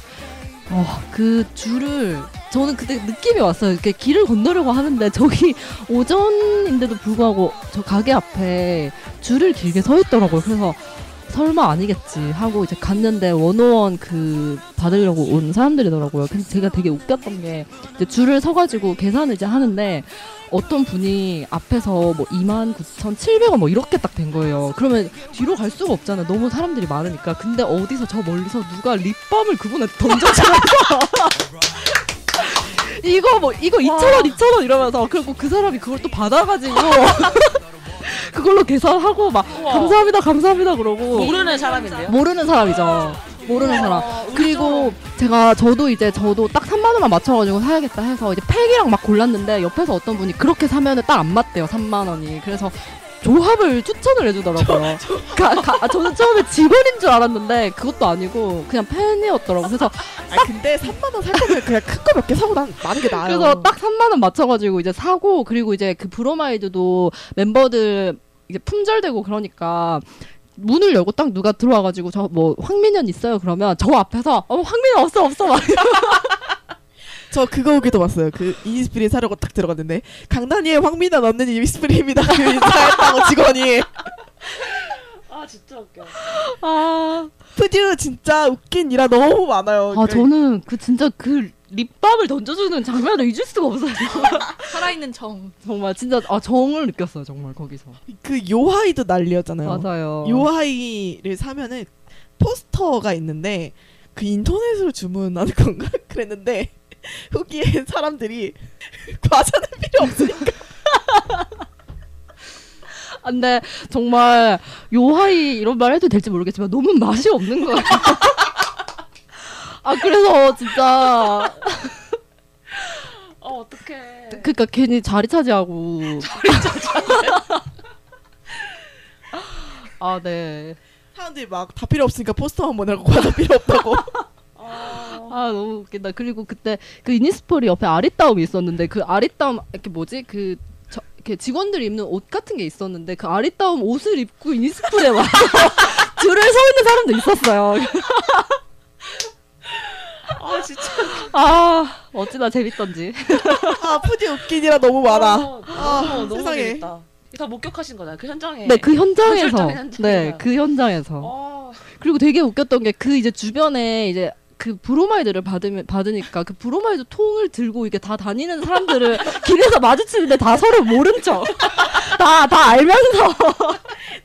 어, 그 줄을 저는 그때 느낌이 왔어요. 이렇게 길을 건너려고 하는데 저기 오전인데도 불구하고 저 가게 앞에 줄을 길게 서 있더라고요. 그래서 설마 아니겠지 하고 이제 갔는데 원오원 그 받으려고 온 사람들이더라고요. 근데 제가 되게 웃겼던 게 이제 줄을 서가지고 계산을 이제 하는데 어떤 분이 앞에서 뭐 29,700원 뭐 이렇게 딱 된 거예요. 그러면 뒤로 갈 수가 없잖아요. 너무 사람들이 많으니까. 근데 어디서 저 멀리서 누가 립밤을 그분한테 던져주면서 (laughs) 이거 뭐 이거 2,000원 2,000원 이러면서 그리고 그 사람이 그걸 또 받아가지고 (laughs) 그걸로 계산하고 막 감사합니다 감사합니다 그러고 모르는 사람인데요? 모르는 사람이죠. 모르는 사람. 그리고 제가 저도 이제 저도 딱 3만 원만 맞춰가지고 사야겠다 해서 이제 팩이랑 막 골랐는데 옆에서 어떤 분이 그렇게 사면은 딱 안 맞대요 3만 원이. 그래서 조합을 추천을 해주더라고요. 가, 가, 아, 저는 처음에 직원인 줄 알았는데 그것도 아니고 그냥 팬이었더라고. 그래서 아 근데 3만 원 살 거면 그냥 큰 거 몇 개 사고 난 많은 게 나아요. 그래서 딱 3만 원 맞춰가지고 이제 사고 그리고 이제 그 브로마이드도 멤버들 이제 품절되고 그러니까 문을 열고 딱 누가 들어와가지고 저 뭐 황민현 있어요 그러면 저 앞에서 어 황민현 없어 없어 막 저 그거 오기도 봤어요. 그 이니스프리 사려고 딱 들어갔는데 강다니엘 황민아 없는 이니스프리입니다. 그 (laughs) 인사했다고 직원이. 아 진짜 웃겨. 아, 푸듀 진짜 웃긴 일화 너무 많아요. 아 저는 그 진짜 그 립밤을 던져주는 장면을 잊을 수가 없어요 (laughs) 살아있는 정. 정말 진짜 아 정을 느꼈어요 정말 거기서 그 요하이도 난리였잖아요. 맞아요 요하이를 사면은 포스터가 있는데 그 인터넷으로 주문하는 (laughs) 건가 그랬는데 (laughs) 후기에 사람들이 과자는 필요 없으니까 아, 근데 정말 요하이 이런 말 해도 될지 모르겠지만 너무 맛이 없는 거예요. 아 그래서 진짜 어 어떡해. 그러니까 괜히 자리 차지하고 아 네. 사람들이 막 다 필요 없으니까 포스터 한번 하고 과자 필요 없다고 (laughs) 아, 아 너무 웃긴다. 그리고 그때 그 이니스프리 옆에 아리따움이 있었는데 그 아리따움 이렇게 뭐지 그 저, 이렇게 직원들이 입는 옷 같은 게 있었는데 그 아리따움 옷을 입고 이니스프리에 와서 (laughs) 줄을 서 있는 사람도 있었어요. 아 진짜. 아 어찌나 재밌던지. 아 프듀 웃긴 일화 너무 많아 어, 아, 너무, 세상에. 재밌다. 다 목격하신 거잖아요. 그 현장에. 네 그 현장에서. 네그 현장에서 어. 그리고 되게 웃겼던 게 그 이제 주변에 이제 그 브로마이드를 받으면 받으니까 그 브로마이드 통을 들고 이게 다 다니는 사람들을 (laughs) 길에서 마주치는데 다 서로 모른 척 다 (laughs) 다 알면서.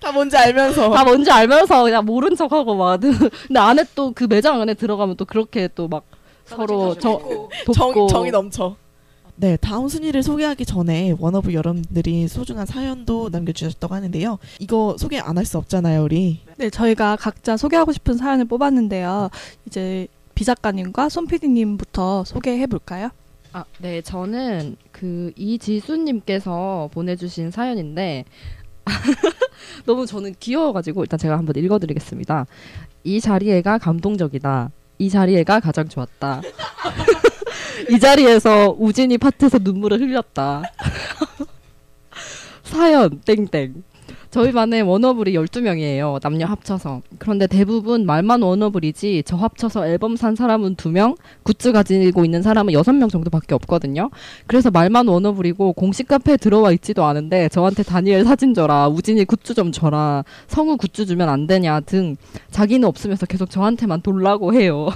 다 뭔지 알면서. 다 뭔지 알면서 그냥 모른 척하고 막. (laughs) 근데 안에 또 그 매장 안에 들어가면 또 그렇게 또 막 서로 저 돕고. 정, 정이 넘쳐. 네, 다음 순위를 소개하기 전에 워너브 여러분들이 소중한 사연도 남겨주셨다고 하는데요. 이거 소개 안 할 수 없잖아요, 우리. 네, 저희가 각자 소개하고 싶은 사연을 뽑았는데요. 이제 비 작가님과 손 PD님부터 소개해 볼까요? 아, 네, 저는 그 이지수님께서 보내주신 사연인데 (laughs) 너무 저는 귀여워가지고 일단 제가 한번 읽어드리겠습니다. 이 자리에가 감동적이다. 이 자리에가 가장 좋았다. (laughs) 이 자리에서 우진이 파트에서 눈물을 흘렸다. (laughs) 사연 땡땡. 저희 반에 워너블이 12명이에요. 남녀 합쳐서. 그런데 대부분 말만 워너블이지 저 합쳐서 앨범 산 사람은 2명, 굿즈 가지고 있는 사람은 6명 정도밖에 없거든요. 그래서 말만 워너블이고 공식 카페에 들어와 있지도 않은데 저한테 다니엘 사진 줘라, 우진이 굿즈 좀 줘라, 성우 굿즈 주면 안 되냐 등 자기는 없으면서 계속 저한테만 돌라고 해요.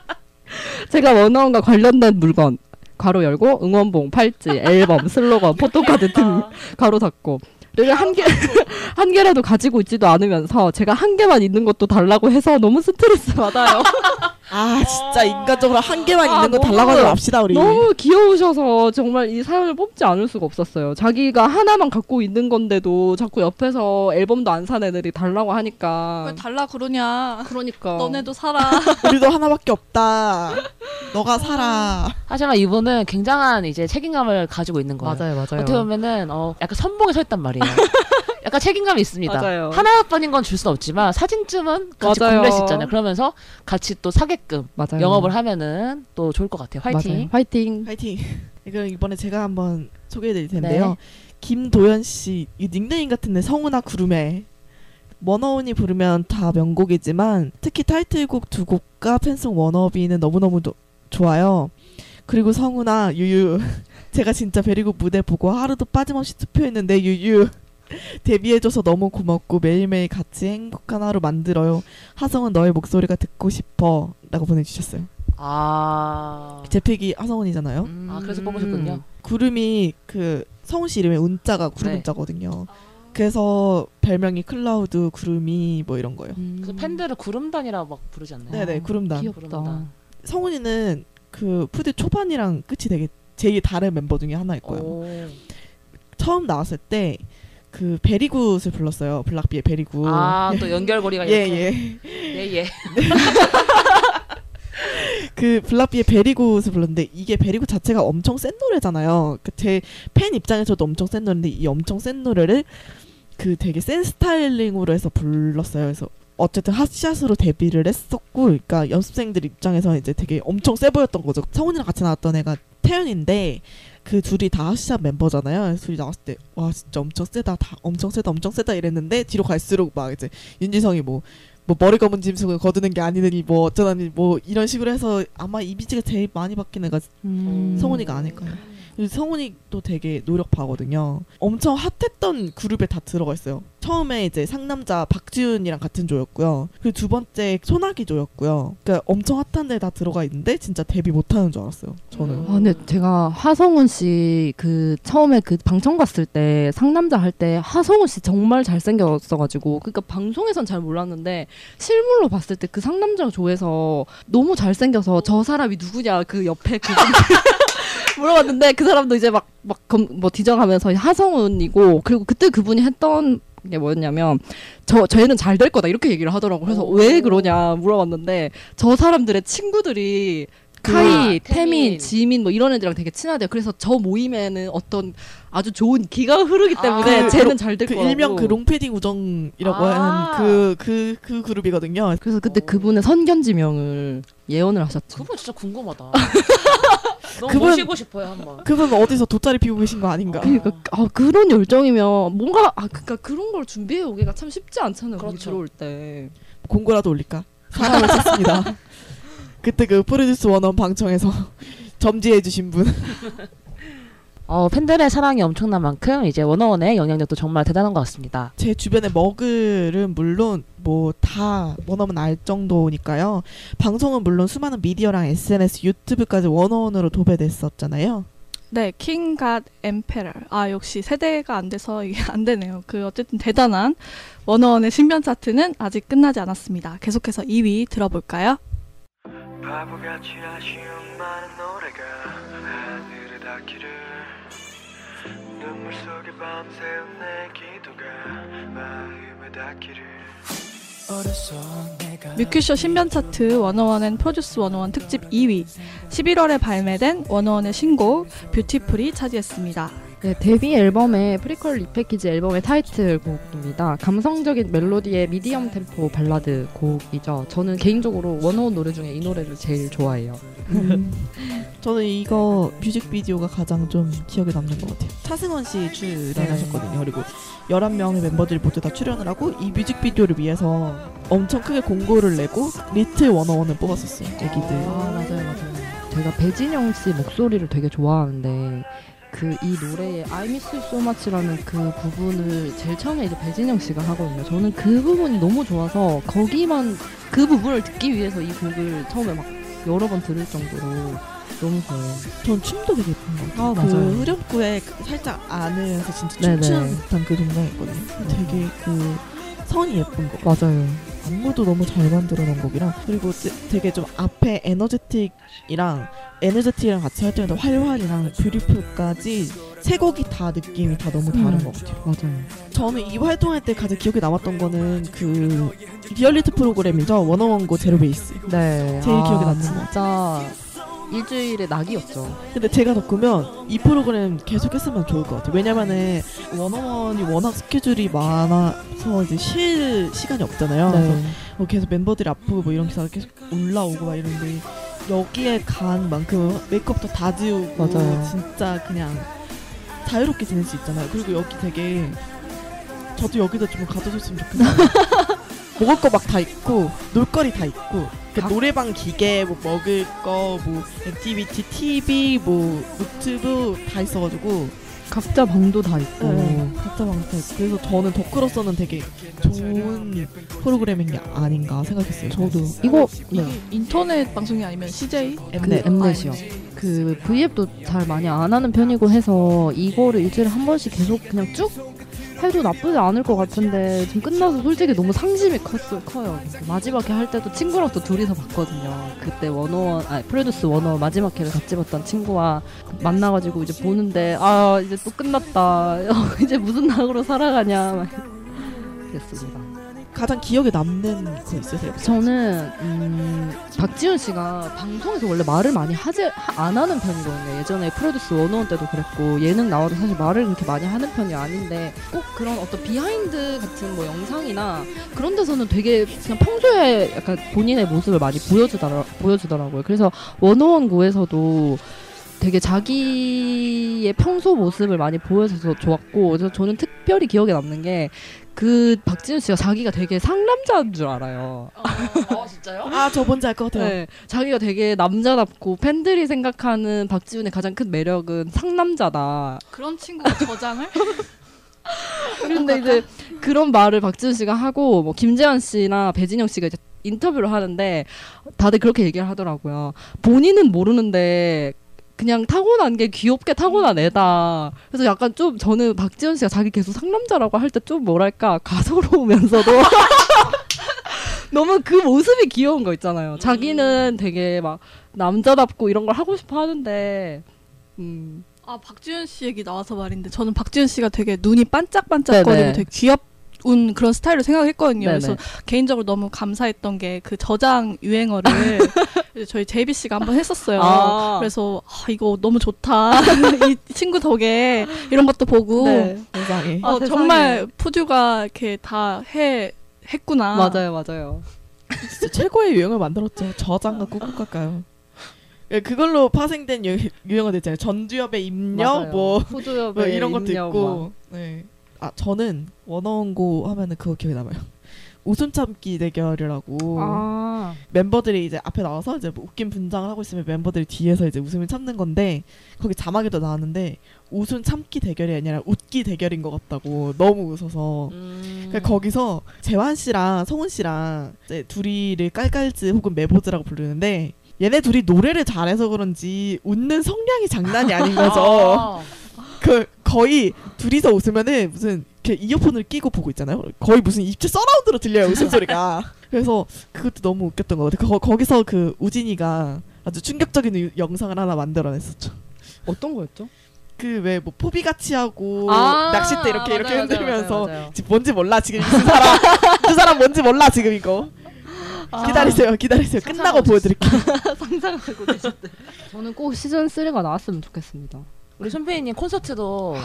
(laughs) 제가 워너원과 관련된 물건 괄호 열고 응원봉, 팔찌, 앨범, 슬로건, 포토카드 등 가로 닫고 를한 개, (laughs) 한 개라도 가지고 있지도 않으면서 제가 한 개만 있는 것도 달라고 해서 너무 스트레스 받아요. (laughs) 아, 진짜 인간적으로 한 개만 아, 있는 거 너무- 달라고 하지 맙시다, 우리. 너무 귀여우셔서 정말 이 사연을 뽑지 않을 수가 없었어요. 자기가 하나만 갖고 있는 건데도 자꾸 옆에서 앨범도 안 산 애들이 달라고 하니까. 왜 달라 그러냐? 그러니까. 너네도 살아. (laughs) 우리도 하나밖에 없다. 너가 살아. 하지만 이분은 굉장한 이제 책임감을 가지고 있는 거예요. 맞아요, 맞아요. 어떻게 보면은 어, 약간 선봉에 서 있단 말이에요. (laughs) 약간 책임감이 있습니다. 맞아요. 하나뿐인 건 줄수 없지만 사진쯤은 같이 맞아요. 공유할 수 있잖아요. 그러면서 같이 또 사게끔 맞아요. 영업을 하면은 또 좋을 것 같아요. 화이팅. 맞아요. 화이팅. 파이팅. 이거 (laughs) 이번에 제가 한번 소개해드릴 텐데요. 네. 김도연 씨, 이 닉네임 같은데 성운아 구름에 워너원이 부르면 다 명곡이지만 특히 타이틀곡 두 곡과 팬송 Wanna Be는 너무너무 도- 좋아요. 그리고 성운아 유유 (laughs) 제가 진짜 Very Good 무대 보고 하루도 빠짐없이 투표했는데 유유 (laughs) 데뷔해줘서 너무 고맙고 매일매일 같이 행복한 하루 만들어요. 하성운 너의 목소리가 듣고 싶어 라고 보내주셨어요. 아. 제 pick이 하성운이잖아요. 음. 아, 그래서 뽑으셨군요. 구름이 그 성운 씨 이름에 운자가 구름 네. 운자거든요. 그래서 별명이 클라우드 구름이 뭐 이런 거예요. 음. 그래서 팬들을 구름단이라고 막 부르지 않나요? 네네 구름단. 귀엽다. 구름단. 성운이는 그 프듀 초반이랑 끝이 되게 제일 다른 멤버 중에 하나일 거예요. 오. 처음 나왔을 때 그 Very Good을 불렀어요. 블락비의 Very Good. 아, 또 연결고리가 예 이렇게. 예. 예, 예. (laughs) 그 블락비의 Very Good을 불렀는데 이게 Very Good 자체가 엄청 센 노래잖아요. 그 제 팬 입장에서도 엄청 센 노래인데 이 엄청 센 노래를 그 되게 센 스타일링으로 해서 불렀어요. 그래서 어쨌든 핫샷으로 데뷔를 했었고, 그러니까 연습생들 입장에서 이제 되게 엄청 세 보였던 거죠. 성훈이랑 같이 나왔던 애가 태연인데 그 둘이 다 핫샷 멤버잖아요. 둘이 나왔을 때 와 진짜 엄청 세다, 다 엄청 세다, 엄청 세다 이랬는데 뒤로 갈수록 막 이제 윤지성이 뭐 뭐 머리 검은 짐승을 거두는 게 아니더니 뭐 어쩌다니 뭐 이런 식으로 해서 아마 이미지가 제일 많이 바뀐 애가 음. 성훈이가 아닐까요? 그리고 성훈이도 되게 노력파거든요. 엄청 핫했던 그룹에 다 들어가 있어요. 처음에 이제 상남자 박지훈이랑 같은 조였고요. 그리고 두 번째 소나기 조였고요. 그러니까 엄청 핫한 데 다 들어가 있는데 진짜 데뷔 못하는 줄 알았어요. 저는. 아, 근데 제가 하성훈 씨 그 처음에 그 방청 갔을 때 상남자 할 때 하성훈 씨 정말 잘생겼어가지고 그러니까 방송에선 잘 몰랐는데 실물로 봤을 때 그 상남자 조에서 너무 잘생겨서 저 사람이 누구냐 그 옆에 그 (laughs) 물어봤는데 그 사람도 이제 막 막뭐 뒤져가면서 하성훈이고 그리고 그때 그분이 했던 게 뭐였냐면 저 저희는 잘 될 거다 이렇게 얘기를 하더라고 그래서 오. 왜 그러냐 물어봤는데 저 사람들의 친구들이 카이, 아, 태민. 태민, 지민 뭐 이런 애들이랑 되게 친하대요. 그래서 저 모임에는 어떤 아주 좋은 기가 흐르기 때문에 아, 쟤는 잘될그 거라고. 일명 그 롱패딩 우정이라고 아. 하는 그그 그 그룹이거든요. 그래서 그때 오. 그분의 선견지명을 예언을 하셨죠. 그분 진짜 궁금하다. (laughs) 너무 그분- 모시고 싶어요, 한번. 그분 어디서 돗자리 피우고 계신 거 아닌가? 그러니까 아, 그런 열정이면 뭔가 아 그러니까 그런 걸 준비해 오기가 참 쉽지 않잖아요. 그렇죠. 들어올 때. 공고라도 올릴까? (laughs) 사람을 찾습니다. 그때 그 프로듀스 원원 방청에서 (laughs) 점지해 주신 분. (laughs) 어, 팬들의 사랑이 엄청난 만큼 이제 원어원의 영향력도 정말 대단한 것 같습니다. 제 주변의 머글은 물론 뭐다 원어원 알 정도니까요. 방송은 물론 수많은 미디어랑 SNS, 유튜브까지 원어원으로 도배됐었잖아요. 네, 킹 갓 엠페럴. 아, 역시 세대가 안 돼서 이게 (laughs) 안 되네요. 그 어쨌든 대단한 원어원의 신변 차트는 아직 끝나지 않았습니다. 계속해서 2위 들어볼까요? 밤새운 내 기도가 마음에 닿기를 뮤큐쇼 신변 차트 워너원 and 프로듀스 101 특집 2위 11월에 발매된 워너원의 신곡 Beautiful이 차지했습니다. 네, 데뷔 앨범의 prequel repackage 앨범의 타이틀곡입니다. 감성적인 멜로디의 미디엄 템포 발라드 곡이죠. 저는 개인적으로 워너원 노래 중에 이 노래를 제일 좋아해요. 음, (laughs) 저는 이거 뮤직비디오가 가장 좀 기억에 남는 것 같아요. 차승원 씨 출연하셨거든요. 그리고 11명의 멤버들이 모두 다 출연을 하고 이 뮤직비디오를 위해서 엄청 크게 공고를 내고 리틀 워너원을 뽑았었어요. 애기들. 아 맞아요 맞아요. 제가 배진영 씨 목소리를 되게 좋아하는데 그 이 노래의 I Miss You So Much라는 그 부분을 제일 처음에 이제 배진영 씨가 하거든요. 저는 그 부분이 너무 좋아서 거기만 그 부분을 듣기 위해서 이 곡을 처음에 막 여러 번 들을 정도로 너무 좋아요. 전 춤도 되게 예쁜 것 같아요. 아, 그 맞아요. 후렴구에 그 살짝 안으면서 진짜 네네. 춤추는 듯한 그 동작이거든요. 되게 그 선이 예쁜 거. 맞아요. 안무도 너무 잘 만들어 놓은 곡이라 그리고 되- 되게 좀 앞에 Energetic이랑 Energetic이랑 같이 할 때마다 활활이랑 Beautiful까지 세 곡이 다 느낌이 다 너무 다른 음. 것 같아요. 맞아요. 저는 이 활동할 때 가장 기억에 남았던 거는 그 리얼리티 프로그램이죠. 워너원 Go Zero Base. 네. 제일 기억에 남는 거. 진짜 일주일의 낙이었죠. 근데 제가 겪으면 이 프로그램 계속 했으면 좋을 것 같아요. 왜냐면은 원어원이 워낙 스케줄이 많아서 이제 쉴 시간이 없잖아요. 그래서 네. 뭐 계속 멤버들이 아프고 뭐 이런 기사가 계속 올라오고 막 이런데 여기에 간 만큼 메이크업도 다 지우고 맞아요. 진짜 그냥 자유롭게 지낼 수 있잖아요. 그리고 여기 되게 저도 여기다 좀 가져줬으면 좋겠어요. (laughs) 먹을 거 막 다 있고 놀거리 다 있고 그 각- 노래방 기계 뭐 먹을 거뭐 activity TV 뭐 노트북 다 있어가지고 각자 방도 다 있고. 네, 각자 방 다 있고 그래서 저는 덕후로서는 되게 좋은 프로그램인 게 아닌가 생각했어요. 저도 이거 네. 인터넷 방송이 아니면 CJ? 그 엠넷. 엠넷이요. 그 V앱도 잘 많이 안 하는 편이고 해서 이거를 일주일에 한 번씩 계속 그냥 쭉 해도 나쁘지 않을 것 같은데 지금 끝나서 솔직히 너무 상심이 컸어, 커요. 마지막에 할 때도 친구랑 또 둘이서 봤거든요. 그때 워너원, 아니 프로듀스 101 마지막 회를 같이 봤던 친구와 만나가지고 이제 보는데 아 이제 또 끝났다. (laughs) 이제 무슨 낙으로 살아가냐 막 그랬습니다. 가장 기억에 남는 거 있으세요? 저는 음, 박지훈 씨가 방송에서 원래 말을 많이 하지 하- 안 하는 편이거든요. 예전에 프로듀스 101 때도 그랬고 예능 나와도 사실 말을 그렇게 많이 하는 편이 아닌데 꼭 그런 어떤 behind 같은 뭐 영상이나 그런 데서는 되게 그냥 평소에 약간 본인의 모습을 많이 보여주더라 보여주더라고요. 그래서 원어원 구에서도 되게 자기의 평소 모습을 많이 보여줘서 좋았고 그래서 저는 특별히 기억에 남는 게 그 박지훈 씨가 자기가 되게 상남자인 줄 알아요. 진짜요? 아, 저 뭔지 알 것 같아요. 네, 자기가 되게 남자답고 팬들이 생각하는 박지훈의 가장 큰 매력은 상남자다. 그런 친구가 저장을? (laughs) 근데 이제 그런 말을 박지훈 씨가 하고 뭐 김재환 씨나 배진영 씨가 이제 인터뷰를 하는데 다들 그렇게 얘기를 하더라고요. 본인은 모르는데 그냥 타고난 게 귀엽게 타고난 애다. 그래서 약간 좀 저는 박지훈 씨가 자기 계속 상남자라고 할 때 좀 뭐랄까 가소로우면서도 (laughs) 너무 그 모습이 귀여운 거 있잖아요. 자기는 되게 막 남자답고 이런 걸 하고 싶어 하는데 음. 아 박지윤 씨 얘기 나와서 말인데 저는 박지윤 씨가 되게 눈이 반짝반짝거리고 네네. 되게 귀엽 운 그런 스타일로 생각했거든요. 네네. 그래서 개인적으로 너무 감사했던 게 그 저장 유행어를 (laughs) 저희 제이비 씨가 한번 했었어요. 아. 그래서 아, 이거 너무 좋다. (laughs) 이 친구 덕에 이런 것도 보고 네. 세상에. 어, 아, 세상에. 정말 푸듀가 이렇게 다 해 했구나. 맞아요, 맞아요. 진짜 최고의 유행을 만들었죠. 저장과 꾹꾹할까요? 예, 그걸로 파생된 유, 유행어들 있잖아요. 전두엽의 입력 맞아요. 뭐, 푸드업의 뭐 이런 것도 입력 있고. 네. 아 저는 원어원고 하면은 그거 기억에 남아요. (laughs) 웃음 참기 대결이라고 막. 아, 멤버들이 이제 앞에 나와서 이제 뭐 웃긴 분장을 하고 있으면 멤버들이 뒤에서 이제 웃음을 참는 건데 거기 자막에도 나왔는데 웃음 참기 대결이 아니라 웃기 대결인 것 같다고 너무 웃어서 음. 그러니까 거기서 재환 씨랑 성훈 씨랑 이제 둘이를 깔깔즈 혹은 메보즈라고 부르는데 얘네 둘이 노래를 잘해서 그런지 웃는 성량이 장난이 아닌 (laughs) 거죠. 그 거의 둘이서 웃으면은 무슨 이렇게 이어폰을 끼고 보고 있잖아요. 거의 무슨 입체 서라운드로 들려요 웃음소리가. (laughs) 그래서 그것도 너무 웃겼던 것 같아요. 거, 거기서 그 우진이가 아주 충격적인 유- 영상을 하나 만들어냈었죠. 어떤 거였죠? 그 왜 뭐 포비 같이 하고 아, 낚싯대 이렇게 이렇게 맞아요, 흔들면서 맞아요, 맞아요. 지금 뭔지 몰라 지금 이두 사람 (laughs) 두 사람 뭔지 몰라 지금 이거 아. 기다리세요 기다리세요 끝나고 보여드릴게요 (laughs) 상상하고 계셨대. 저는 꼭 시즌 3가 나왔으면 좋겠습니다. 우리 손피디님 콘서트도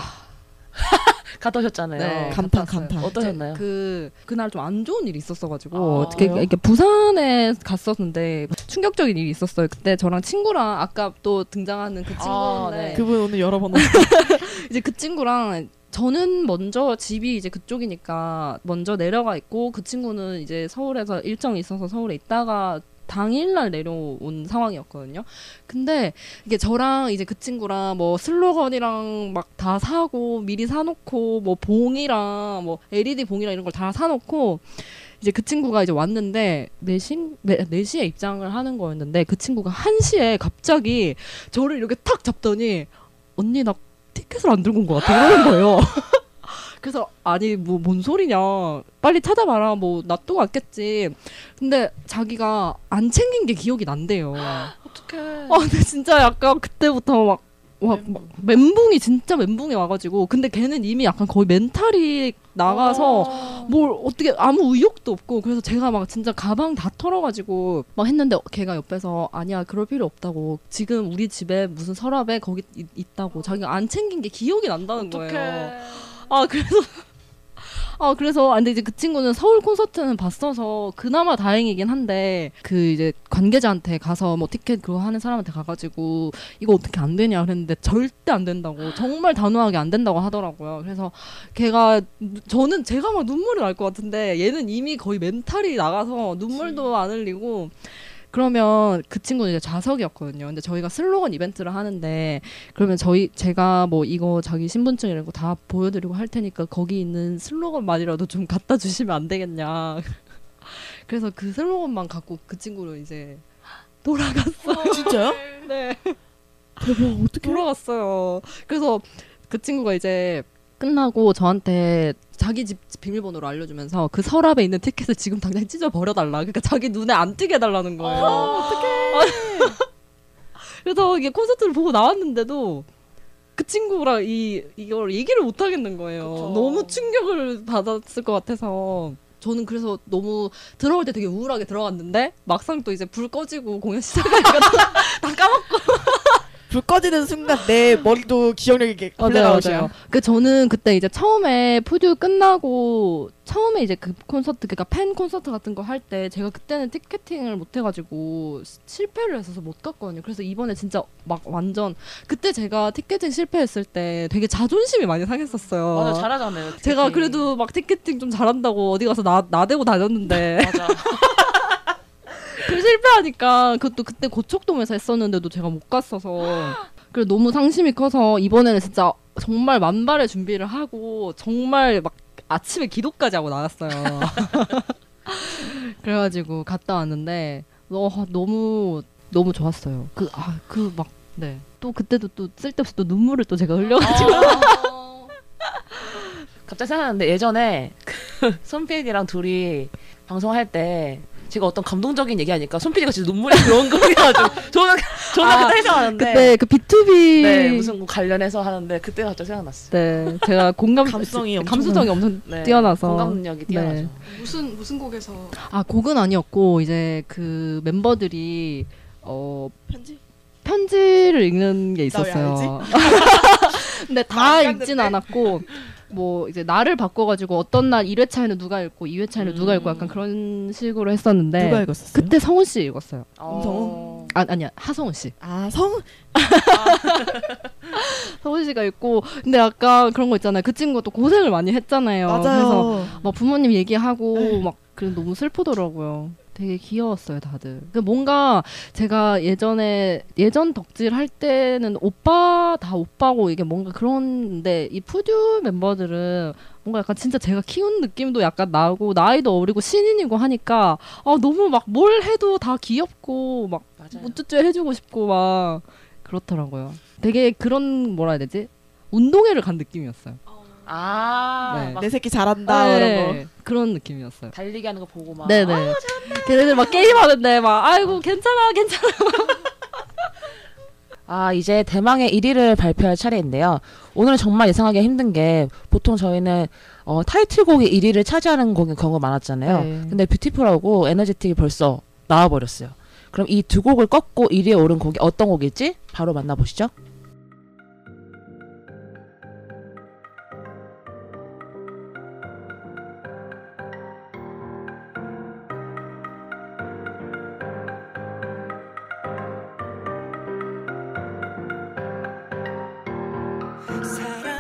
(laughs) 갔다 오셨잖아요. 네. 왔어요. 감탄 어떠셨나요? 그 그날 좀 안 좋은 일이 있었어가지고 아, 어떻게 왜요? 이렇게 부산에 갔었는데 충격적인 일이 있었어요. 그때 저랑 친구랑 아까 또 등장하는 그 아, 친구인데 네. 그분 오늘 여러 번 (laughs) 이제 그 친구랑 저는 먼저 집이 이제 그쪽이니까 먼저 내려가 있고 그 친구는 이제 서울에서 일정이 있어서 서울에 있다가 당일날 내려온 상황이었거든요. 근데 이게 저랑 이제 그 친구랑 뭐 슬로건이랑 막 다 사고 미리 사놓고 뭐 봉이랑 뭐 LED 봉이랑 이런 걸 다 사놓고 이제 그 친구가 이제 왔는데 4시, 4시에 입장을 하는 거였는데 그 친구가 1시에 갑자기 저를 이렇게 탁 잡더니 언니 나 티켓을 안 들고 온 것 같아 이러는 거예요. (laughs) 그래서 아니 뭐 뭔 소리냐. 빨리 찾아봐라. 뭐 놔두고 왔겠지. 근데 자기가 안 챙긴 게 기억이 난대요. 어떡해. 아 근데 진짜 약간 그때부터 막 와, 막 멘붕이 진짜 멘붕이 와가지고. 근데 걔는 이미 약간 거의 멘탈이 나가서 뭘 어떻게 아무 의욕도 없고. 그래서 제가 막 진짜 가방 다 털어가지고 막 했는데 걔가 옆에서 아니야 그럴 필요 없다고. 지금 우리 집에 무슨 서랍에 거기 있, 있다고. 자기가 안 챙긴 게 기억이 난다는 거예요 아 그래서 (laughs) 아 그래서 아, 근데 이제 그 친구는 서울 콘서트는 봤어서 그나마 다행이긴 한데 그 이제 관계자한테 가서 뭐 티켓 그거 하는 사람한테 가가지고 이거 어떻게 안 되냐 그랬는데 절대 안 된다고 정말 단호하게 안 된다고 하더라고요. 그래서 걔가 저는 제가 막 눈물이 날 것 같은데 얘는 이미 거의 멘탈이 나가서 눈물도 안 흘리고 그러면 그 친구는 이제 좌석이었거든요. 근데 저희가 슬로건 이벤트를 하는데 그러면 저희 제가 뭐 이거 자기 신분증 이런 거 다 보여드리고 할 테니까 거기 있는 슬로건만이라도 좀 갖다 주시면 안 되겠냐. (laughs) 그래서 그 슬로건만 갖고 그 친구를 이제 돌아갔어요. 진짜요? (laughs) 네. 대박 어떻게 돌아갔어요. 그래서 그 친구가 이제 끝나고 저한테 자기 집 비밀번호를 알려주면서 그 서랍에 있는 티켓을 지금 당장 찢어 버려달라. 그러니까 자기 눈에 안 띄게 해달라는 거예요. 어떡해. (laughs) 그래서 이게 콘서트를 보고 나왔는데도 그 친구랑 이 이걸 얘기를 못 하겠는 거예요. 그쵸. 너무 충격을 받았을 것 같아서. 저는 그래서 너무 들어올 때 되게 우울하게 들어갔는데 막상 또 이제 불 꺼지고 공연 시작하니까 (laughs) 다 까먹고 불 꺼지는 순간 내 머리도 기억력이 이렇게? 맞아요. 그 저는 그때 이제 처음에 푸듀 끝나고 처음에 이제 그 콘서트 그러니까 팬 콘서트 같은 거 할 때 제가 그때는 티켓팅을 못 해가지고 시- 실패를 했어서 못 갔거든요. 그래서 이번에 진짜 막 완전 그때 제가 티켓팅 실패했을 때 되게 자존심이 많이 상했었어요. 맞아 잘하잖아요. 티켓팅. 제가 그래도 막 티켓팅 좀 잘한다고 어디 가서 나 나대고 다녔는데 (laughs) 맞아. 그 실패하니까 그것도 그때 고척돔에서 했었는데도 제가 못 갔어서 그래 너무 상심이 커서 이번에는 진짜 정말 만발의 준비를 하고 정말 막 아침에 기도까지 하고 나갔어요. (laughs) 그래가지고 갔다 왔는데 어, 너무 너무 좋았어요. 그 아 그 막 네. 또 그때도 또 쓸데없이 또 눈물을 또 제가 흘려가지고 어. (laughs) 갑자기 생각났는데 예전에 그 (laughs) 손PD랑 둘이 방송할 때 제가 어떤 감동적인 얘기하니까 손PD가 진짜 눈물이 들어온 거여가지고 (laughs) 저는 저는 아, 그때 생각하는데 그때 그 B2B 네 무슨 뭐 관련해서 하는데 그때 갑자기 생각났어요. 네 제가 공감 감성이 엄청 감수성이 엄청 네, 뛰어나서 공감 능력이 뛰어나죠. 네. 무슨 무슨 곡에서 아 곡은 아니었고 이제 그 멤버들이 어 편지? 편지를 읽는 게 있었어요. (laughs) (laughs) 근데 다안 읽진. 않았고 뭐 이제 날을 바꿔가지고 어떤 날 1회차에는 누가 읽고 2회차에는 누가 음. 읽고 약간 그런 식으로 했었는데 누가 읽었었어요? 그때 성훈 씨 읽었어요. 어. 아 아니야 하성훈 씨. 아 성? (laughs) 성훈 씨가 읽고 근데 약간 그런 거 있잖아요. 그 친구가 또 고생을 많이 했잖아요. 그래서 맞아요 막 부모님 얘기하고 네. 막 그래 너무 슬프더라고요. 되게 귀여웠어요 다들. 그 뭔가 제가 예전에 예전 덕질 할 때는 오빠 다 오빠고 이게 뭔가 그런데 이 푸듀 멤버들은 뭔가 약간 진짜 제가 키운 느낌도 약간 나고 나이도 어리고 신인이고 하니까 아 너무 막 뭘 해도 다 귀엽고 막. 우쭈쭈 해주고 싶고 막 그렇더라고요. 되게 그런 뭐라 해야 되지? 운동회를 간 느낌이었어요. 아, 네. 막내 새끼 잘한다 이런 거 네, 그런 느낌이었어요. 달리기 하는 거 보고 막 네네. 걔네들 막 게임 하는데 막 아이고 괜찮아 괜찮아. (laughs) 아, 이제 대망의 1위를 발표할 차례인데요. 오늘은 정말 예상하기 힘든 게 보통 저희는 어, 타이틀곡이 1위를 차지하는 곡이 경우가 많았잖아요. 네. 근데 뷰티풀하고 에너제틱이 벌써 나와버렸어요. 그럼 이 두 곡을 꺾고 1위에 오른 곡이 어떤 곡일지 바로 만나보시죠.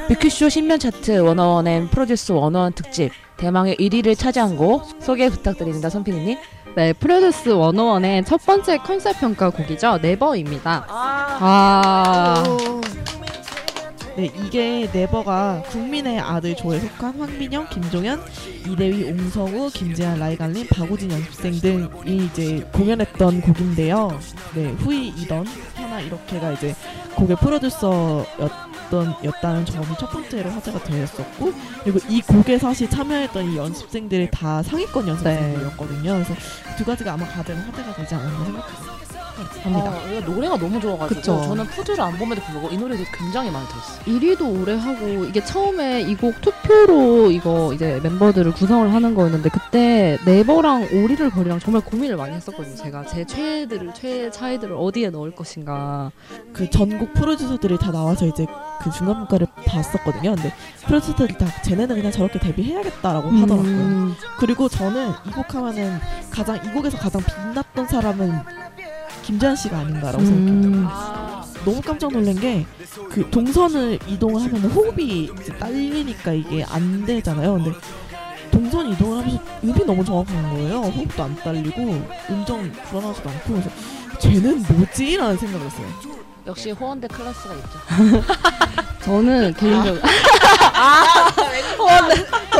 뮤큐쇼 신변 차트 워너원 프로듀스 101 특집 대망의 1위를 차지한 곡 소개 부탁드립니다, 선피디님. 네, 프로듀스 101의 첫 번째 컨셉 평가 곡이죠. Never입니다. 아, 네, 이게 Never가 국민의 아들 조에 속한 황민현, 김종현, 이대휘, 옹성우, 김재환, 라이관린, 박우진 연습생 등이 이제 공연했던 곡인데요. 네, 후이 이던 하나 이렇게가 이제 곡의 프로듀서였 던 였다는 점이 첫 번째로 화제가 되었었고 그리고 이 곡에 사실 참여했던 이 연습생들이 다 상위권 연습생들이었거든요. 그래서 두 가지가 아마 가장 화제가 되지 않았나 생각 합니다. 아, 이거 노래가 너무 좋아가지고 그쵸. 저는 푸드를 안 봄에도 불구하고 이 노래도 굉장히 많이 들었어요. 1위도 오래 하고 이게 처음에 이 곡 투표로 이거 이제 멤버들을 구성을 하는 거였는데 그때 네버랑 오리를 벌이랑 정말 고민을 많이 했었거든요. 제가 제 최애들을 최애 차이들을 어디에 넣을 것인가. 그 전국 프로듀서들이 다 나와서 이제 그 중간 평가를 봤었거든요. 근데 프로듀서들이 다 쟤네는 그냥 저렇게 데뷔해야겠다라고 하더라고요. 음, 그리고 저는 이 곡 하면은 가장 이 곡에서 가장 빛났던 사람은 김재한 씨가 아닌가라고 생각해요. 음, 너무 깜짝 놀란 게 그 동선을 이동을 하면 호흡이 이제 딸리니까 이게 안 되잖아요. 근데 동선 이동을 하면서 음이 너무 정확한 거예요. 호흡도 안 딸리고 음정 불안하지도 않고 그래서 쟤는 뭐지? 라는 생각을 했어요. 역시 호원대 클래스가 있죠. (laughs) 저는 개인적으로 (laughs)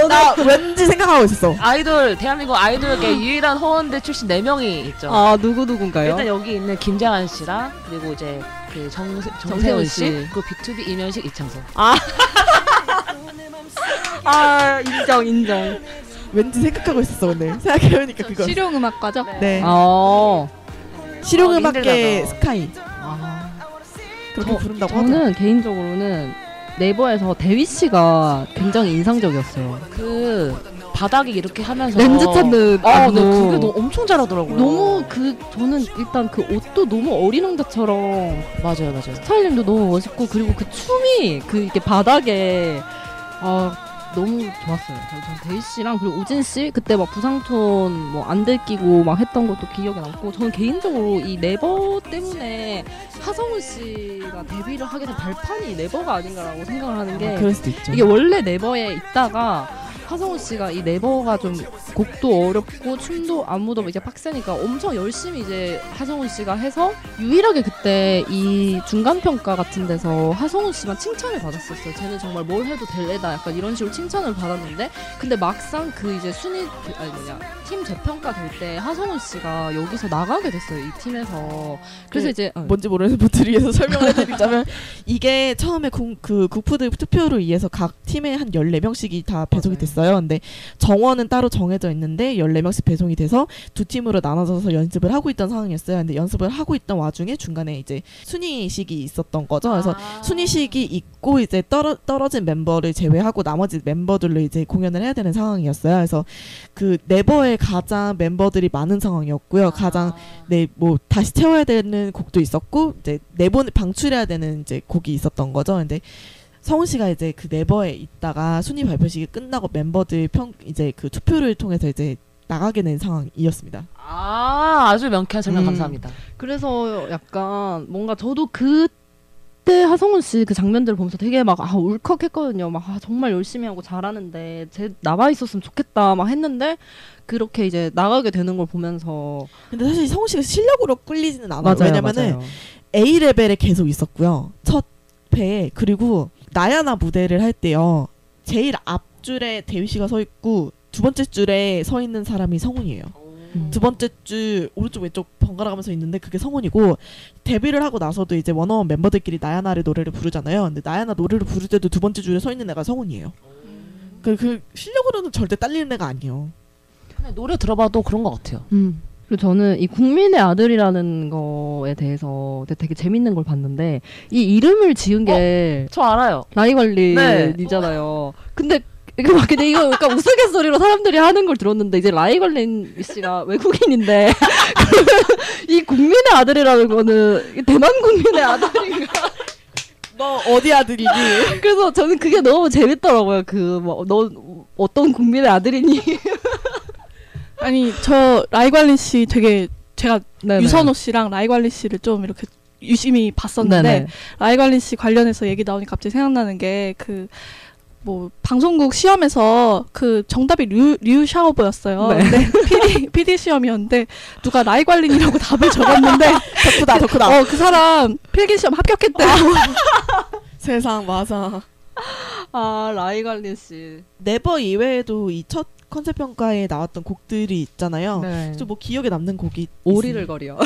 나 왠지 생각하고 있었어. 아이돌 대한민국 아이돌계 유일한 호원대 출신 4명이 있죠. 아 누구 누군가요? 일단 여기 있는 김재환 씨랑 그리고 이제 그 정, 정세훈 정세훈 씨, 씨. 그리고 B2B 이면식 이창섭. 아 인정 인정. 왠지 생각하고 있었어. 근데 생각해보니까 그거. 실용음악과죠? 네. 어. 실용음악계 힘들다고. 스카이 아. 그렇게 저- 부른다고 하더라고요. 저는 개인적으로는 네버에서 대휘 씨가 굉장히 인상적이었어요. 그 바닥이 이렇게 하면서 렌즈 찾는 어, 네, 안무. 그게 너무 엄청 잘하더라고요. 너무 그 저는 일단 그 옷도 너무 어린 왕자처럼 맞아요, 맞아요. 스타일링도 너무 멋있고 그리고 그 춤이 그 이렇게 바닥에 아 너무 좋았어요. 저- 전 대휘 씨랑 그리고 우진 씨 그때 막 부상 투혼 뭐안 들키고 막 했던 것도 기억에 남고 저는 개인적으로 이 Never 때문에 하성운 씨가 데뷔를 하게 된 발판이 Never가 아닌가라고 생각을 하는 게 아, 수도 있죠. 이게 원래 Never에 있다가 하성운 씨가 이 Never가 좀 곡도 어렵고 춤도 안무도 이제 빡세니까 엄청 열심히 이제 하성운 씨가 해서 유일하게 그때 이 중간 평가 같은 데서 하성운 씨만 칭찬을 받았었어요. 쟤는 정말 뭘 해도 될 애다. 약간 이런 식으로 칭찬을 받았는데 근데 막상 그 이제 순위 그- 아니 뭐냐 팀 재평가 될 때 하성우 씨가 여기서 나가게 됐어요. 이 팀에서 그래서 그 이제 어. 뭔지 모르는 분들을 위해서 (laughs) 설명을 해드리자면 이게 처음에 국, 그 국푸드 투표로 의해서 각 팀에 한 14명씩이 다 배송이 맞아요. 됐어요. 근데 정원은 따로 정해져 있는데 14명씩 배송이 돼서 두 팀으로 나눠져서 연습을 하고 있던 상황이었어요. 근데 연습을 하고 있던 와중에 중간에 이제 순위식이 있었던 거죠. 그래서 아. 순위식이 있고 이제 떨어, 떨어진 멤버를 제외하고 나머지 멤버들로 이제 공연을 해야 되는 상황이었어요. 그래서 그 네버에 가장 멤버들이 많은 상황이었고요. 가장 네, 뭐 다시 채워야 되는 곡도 있었고 이제 네번 방출해야 되는 이제 곡이 있었던 거죠. 근데 성훈 씨가 이제 그 네버에 있다가 순위 발표식이 끝나고 멤버들 평 이제 그 투표를 통해서 이제 나가게 된 상황이었습니다. 아, 아주 명쾌한 설명 음. 감사합니다. 그래서 약간 뭔가 저도 그때 하성훈 씨 그 장면들을 보면서 되게 막 아, 울컥했거든요. 막 아, 정말 열심히 하고 잘하는데 제 나와 있었으면 좋겠다 막 했는데 그렇게 이제 나가게 되는 걸 보면서 근데 사실 성훈 씨가 실력으로 끌리지는 않아요. 왜냐면은 맞아요. A 레벨에 계속 있었고요. 첫 회에 그리고 나야나 무대를 할 때요. 제일 앞줄에 대휘 씨가 서 있고 두 번째 줄에 서 있는 사람이 성훈이에요. 음. 두 번째 줄 오른쪽 왼쪽 번갈아 가면서 있는데 그게 성훈이고 데뷔를 하고 나서도 이제 원어원 멤버들끼리 나야나를 노래를 부르잖아요. 근데 나야나 노래를 부를 때도 두 번째 줄에 서 있는 애가 성훈이에요. 그, 그 실력으로는 절대 딸리는 애가 아니에요. 노래 들어봐도 그런 것 같아요. 음. 그리고 저는 이 국민의 아들이라는 거에 대해서 되게 재밌는 걸 봤는데 이 이름을 지은 게 저 알아요. 라이 네. 관리이잖아요. 근데 이게 막 근데 이거 약간 우스갯소리로 사람들이 하는 걸 들었는데 이제 라이 관리 씨가 외국인인데 (laughs) 이 국민의 아들이라는 거는 이 대만 국민의 아들인가? 너 어디 아들이니? 그래서 저는 그게 너무 재밌더라고요. 그 뭐 너 어떤 국민의 아들이니? 아니 저 라이관린 씨 되게 제가 네네. 유선호 씨랑 라이관린 씨를 좀 이렇게 유심히 봤었는데. 라이관린 씨 관련해서 얘기 나오니 갑자기 생각나는 게그 뭐 방송국 시험에서 그 정답이 류, 류 샤오버였어요. 네. 근데 PD, PD 시험이었는데 누가 라이관린이라고 답을 적었는데 (laughs) 덕후다 덕후다. 어그 사람 필기 시험 합격했대요. (laughs) 세상 맞아. 아 라이 관리 씨. 네버 이외에도 이 첫 컨셉 평가에 나왔던 곡들이 있잖아요. 네. 좀 뭐 기억에 남는 곡이 오리를. 거려.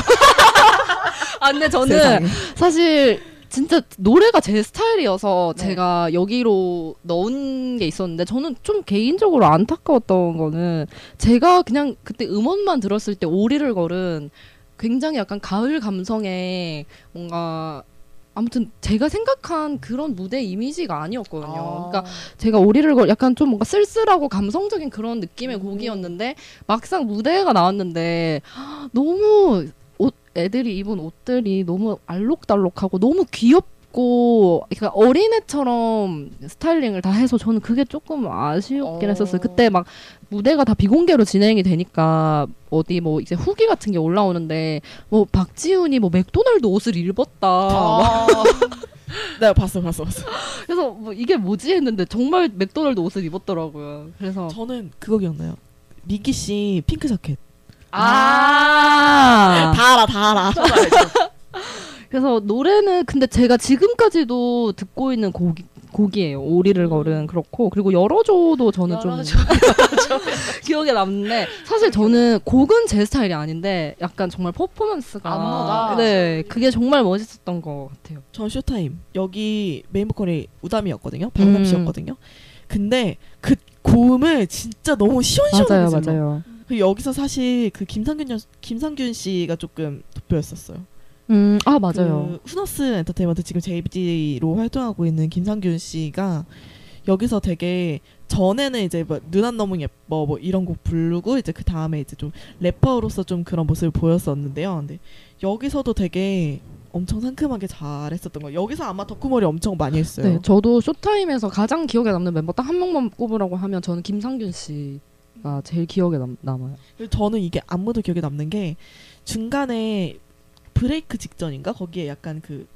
아 근데 저는 세상에. 사실 진짜 노래가 제 스타일이어서 네. 제가 여기로 넣은 게 있었는데 저는 좀 개인적으로 안타까웠던 거는 제가 그냥 그때 음원만 들었을 때 오리를 걸은 굉장히 약간 가을 감성의 뭔가 아무튼 제가 생각한 그런 무대 이미지가 아니었거든요. 그러니까 제가 오리를 걸 약간 좀 뭔가 쓸쓸하고 감성적인 그런 느낌의 곡이었는데 막상 무대가 나왔는데 (gasps) 너무 옷 애들이 입은 옷들이 너무 알록달록하고 너무 귀엽 고 그러니까 어린애처럼 스타일링을 다 해서 저는 그게 조금 아쉬웠긴 어. 했었어요. 그때 막 무대가 다 비공개로 진행이 되니까 어디 뭐 이제 후기 같은 게 올라오는데 뭐 박지훈이 뭐 맥도날드 옷을 입었다. 막 (laughs) 네 봤어 봤어 봤어. 그래서 뭐 이게 뭐지 했는데 정말 맥도날드 옷을 입었더라고요. 그래서 저는 그거 기억나요. 민기 씨 핑크 자켓. 아다 알아 다 알아. 그래서 노래는 근데 제가 지금까지도 듣고 있는 곡이 곡이에요. Oh Little Girl은 그렇고 그리고 열어줘도 저는 좀 열어줘. (laughs) 기억에 남는데 사실 저는 곡은 제 스타일이 아닌데 약간 정말 퍼포먼스가 안무가. 네 그게 정말 멋있었던 것 같아요. 전 Showtime 여기 메인 보컬이 우담이었거든요. 박우담 음. 씨였거든요. 근데 그 고음을 진짜 너무 시원시원하게 맞아요. 맞아요. 그 여기서 사실 그 김상균 여, 김상균 씨가 조금 돋보였었어요. 음, 아 맞아요. 그 후너스 엔터테인먼트 지금 JBJ로 활동하고 있는 김상균 씨가 여기서 되게 전에는 이제 뭐 누난 너무 예뻐 뭐 이런 곡 부르고 이제 그 다음에 이제 좀 래퍼로서 좀 그런 모습을 보였었는데요. 근데 여기서도 되게 엄청 상큼하게 잘했었던 거. 여기서 아마 덕후머리 엄청 많이 했어요. 네, 저도 쇼타임에서 가장 기억에 남는 멤버 딱 한 명만 꼽으라고 하면 저는 김상균 씨가 제일 기억에 남, 남아요. 저는 이게 안무도 기억에 남는 게 중간에 브레이크 직전인가 거기에 약간 그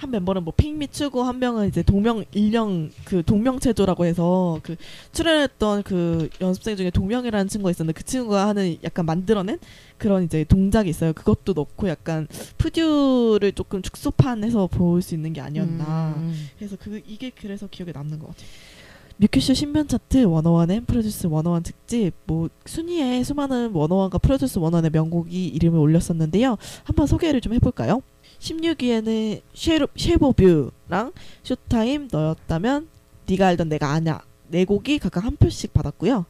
한 멤버는 뭐 핑미 추고 한 명은 이제 동명 일령 그 동명 체조라고 해서 그 출연했던 그 연습생 중에 동명이라는 친구가 있었는데 그 친구가 하는 약간 만들어낸 그런 이제 동작이 있어요. 그것도 넣고 약간 프듀를 조금 축소판해서 볼 수 있는 게 아니었나. 음. 그래서 그 이게 그래서 기억에 남는 것 같아요. 뮤큐쇼 신변 차트 and 프로듀스 원오원 특집 뭐 순위에 수많은 워너원과 프로듀스 원오원의 명곡이 이름을 올렸었는데요. 한번 소개를 좀 해볼까요? 16위에는 Shape of You랑 Showtime 너였다면 네가 알던 내가 아냐 네 곡이 각각 한 표씩 받았고요.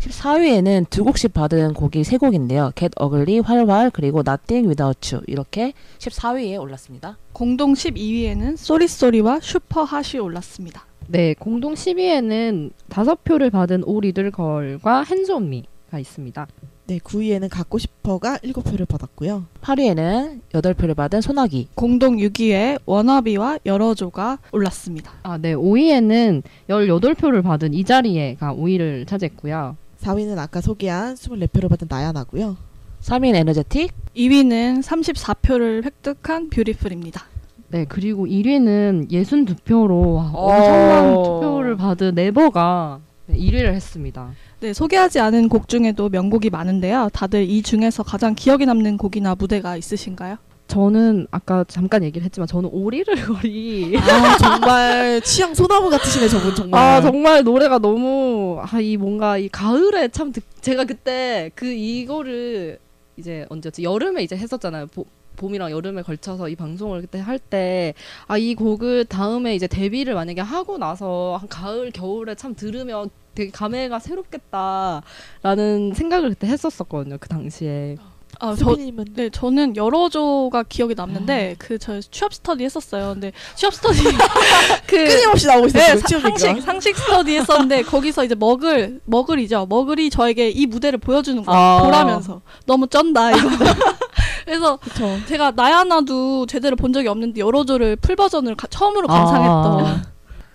14위에는 두 곡씩 받은 곡이 세 곡인데요. Get Ugly, 활활, 그리고 Nothing Without You 이렇게 14위에 올랐습니다. 공동 12위에는 Sorry Sorry와 슈퍼핫이 올랐습니다. 네, 공동 10위에는 다섯 표를 받은 Oh Little Girl과 Hands on Me가 있습니다. 네, 9위에는 갖고 싶어가 7표를 받았고요. 8위에는 8표를 받은 소나기, 공동 6위에 워너비와 여러조가 올랐습니다. 아, 네, 5위에는 18표를 받은 이 자리에가 5위를 차지했고요. 4위는 아까 소개한 24표를 받은 나야나고요. 3위는 에너제틱, 2위는 34표를 획득한 뷰티풀입니다. 네, 그리고 1위는 62표로 오. 엄청난 투표를 받은 네버가 네, 1위를 했습니다. 네, 소개하지 않은 곡 중에도 명곡이 많은데요. 다들 이 중에서 가장 기억에 남는 곡이나 무대가 있으신가요? 저는 아까 잠깐 얘기를 했지만 저는 오리를 (laughs) 거리 아, 정말 취향 소나무 같으시네, 저분 정말. 아 정말 노래가 너무 아 이 뭔가 이 가을에 참 듣, 제가 그때 그 이거를 이제 언제였지 여름에 이제 했었잖아요. 보, 봄이랑 여름에 걸쳐서 이 방송을 그때 할 때 아 이 곡을 다음에 이제 데뷔를 만약에 하고 나서 한 가을 겨울에 참 들으면 되게 감회가 새롭겠다라는 생각을 그때 했었었거든요. 그 당시에 아, 저, 손PD님은 네, 저는 열어줘가 기억이 남는데 그저 취업 스터디 했었어요. 근데 취업 스터디 (laughs) (laughs) 그 끊임없이 나오고 있어요. 네, 취업 상식. 상식 스터디 했었는데 거기서 이제 muggle muggle이죠. muggle이 저에게 이 무대를 보여주는 거예요. 아. 보라면서 너무 쩐다 이거. (laughs) 그래서 그쵸. 제가 나야나도 제대로 본 적이 없는데 열어줘를 풀 버전을 가- 처음으로 아. 감상했던.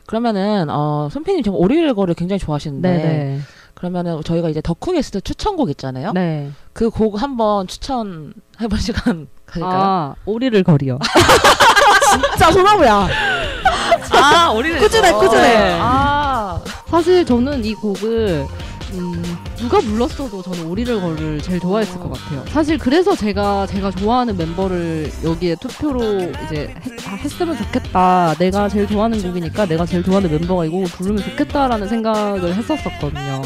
그러면은 어 손PD님 지금 Oh Little Girl을 굉장히 좋아하시는데 네네. 그러면은 저희가 이제 덕후 게스트 추천곡 있잖아요. 네. 그 곡 한번 추천해볼 시간 가질까요? 아 오리를 거리요. (laughs) 진짜 소나무야. 아, 오리를 꾸준해, 거. 꾸준해. 네. 아, 사실 저는 이 곡을 음, 누가 불렀어도 저는 오리를 걸을 제일 좋아했을 것 같아요. 사실 그래서 제가 제가 좋아하는 멤버를 여기에 투표로 이제 했, 아, 했으면 좋겠다. 내가 제일 좋아하는 곡이니까 내가 제일 좋아하는 멤버가 이 곡을 부르면 좋겠다라는 생각을 했었었거든요.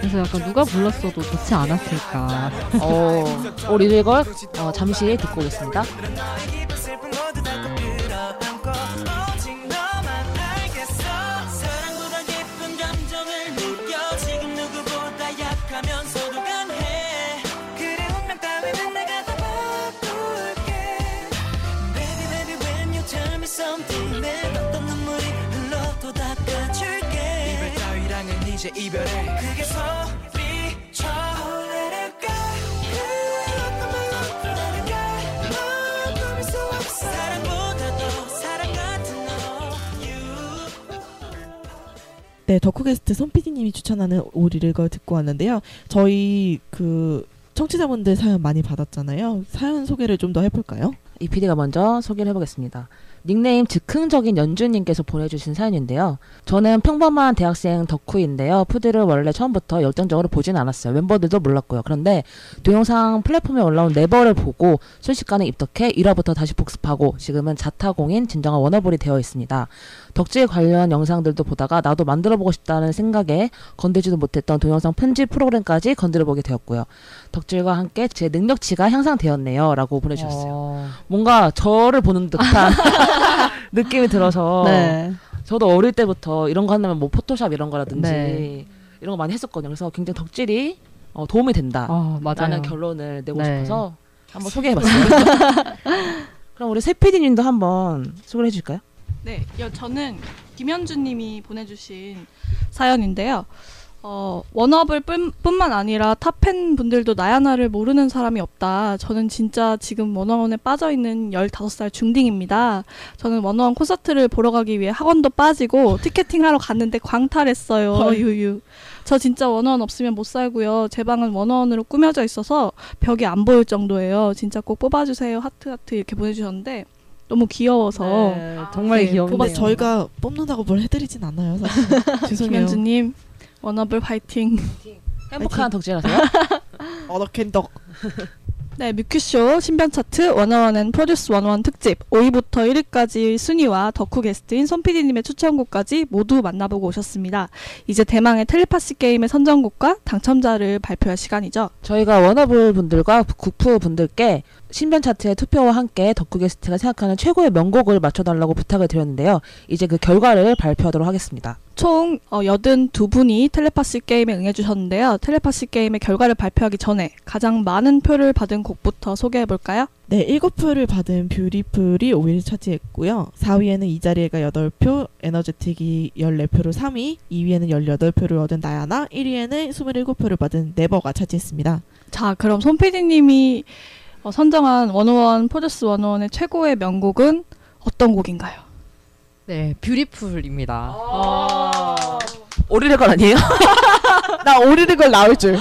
그래서 약간 누가 불렀어도 좋지 않았을까. 어, 오리를 걸 어, 잠시 듣고 오겠습니다. Something 내 어떤 눈물이 흘러도 닦아줄게 이별 따위랑은 이제 이별해 그게 소리쳐 Let it go 그 어떤 말로 Let it go 넌 꿈일 수 없어 사랑보다 더 사랑 같은 너 You 네, 덕후게스트 손PD님이 추천하는 오리를 걸 듣고 왔는데요. 저희 그 청취자분들 사연 많이 받았잖아요. 사연 소개를 좀 더 해볼까요? 이 PD가 먼저 소개를 해보겠습니다. 닉네임 즉흥적인 연주님께서 보내주신 사연인데요. 저는 평범한 대학생 덕후인데요. 푸드를 원래 처음부터 열정적으로 보진 않았어요. 멤버들도 몰랐고요. 그런데 동영상 플랫폼에 올라온 네버를 보고 순식간에 입덕해 1화부터 다시 복습하고 지금은 자타공인 진정한 워너블이 되어 있습니다. 덕질 관련 영상들도 보다가 나도 만들어보고 싶다는 생각에 건들지도 못했던 동영상 편집 프로그램까지 건드려보게 되었고요. 덕질과 함께 제 능력치가 향상되었네요. 라고 보내주셨어요. 어. 뭔가 저를 보는 듯한 (laughs) 느낌이 들어서 네. 저도 어릴 때부터 이런 거 한다면 뭐 포토샵 이런 거라든지 네. 이런 거 많이 했었거든요. 그래서 굉장히 덕질이 어, 도움이 된다. 아 맞아요. 라는 결론을 내고 네. 싶어서 한번 소개해봤어요. (laughs) 그럼 우리 세피디님도 한번 소개해 주실까요? 네, 여- 저는 김현주님이 보내주신 사연인데요. 어, 원업을 뿐, 뿐만 아니라 탑팬 분들도 나야나를 모르는 사람이 없다. 저는 진짜 지금 원어원에 빠져있는 15살 중딩입니다. 저는 워너원 콘서트를 보러 가기 위해 학원도 빠지고 티켓팅하러 갔는데 광탈했어요. 헐. 유유. 저 진짜 워너원 없으면 못 살고요. 제 방은 워너원으로 꾸며져 있어서 벽이 안 보일 정도예요. 진짜 꼭 뽑아주세요. 하트 하트 이렇게 보내주셨는데 너무 귀여워서 네, 정말 네, 귀엽네요. 뽑아 저희가 뽑는다고 뭘 해드리진 않아요. 사실. (laughs) 죄송해요. 김현주님 워너블 파이팅. 행복한 덕질하세요. (laughs) 어덕행덕. (laughs) 네, 뮤큐쇼 신변 차트 워너원 and 프로듀스 원오원 특집 5위부터 1위까지 순위와 덕후 게스트인 손PD님의 추천곡까지 모두 만나보고 오셨습니다. 이제 대망의 텔레파시 게임의 선정곡과 당첨자를 발표할 시간이죠. 저희가 워너블 분들과 국프 분들께 신변 차트의 투표와 함께 덕후 게스트가 생각하는 최고의 명곡을 맞춰달라고 부탁을 드렸는데요. 이제 그 결과를 발표하도록 하겠습니다. 총 어, 82분이 텔레파시 게임에 응해주셨는데요. 텔레파시 게임의 결과를 발표하기 전에 가장 많은 표를 받은 곡부터 소개해볼까요? 네, 7표를 받은 Beautiful이 5위를 차지했고요. 4위에는 이 자리에가 8표, 에너제틱이 14표로 3위, 2위에는 18표를 얻은 나야나, 1위에는 27표를 받은 Never가 차지했습니다. 자, 그럼 손PD님이 어, 선정한 워너원 프로듀스 원오원의 최고의 명곡은 어떤 곡인가요? 네, Beautiful입니다. Oh Little Girl 아니에요? (laughs) 나 Oh Little Girl 나올 줄.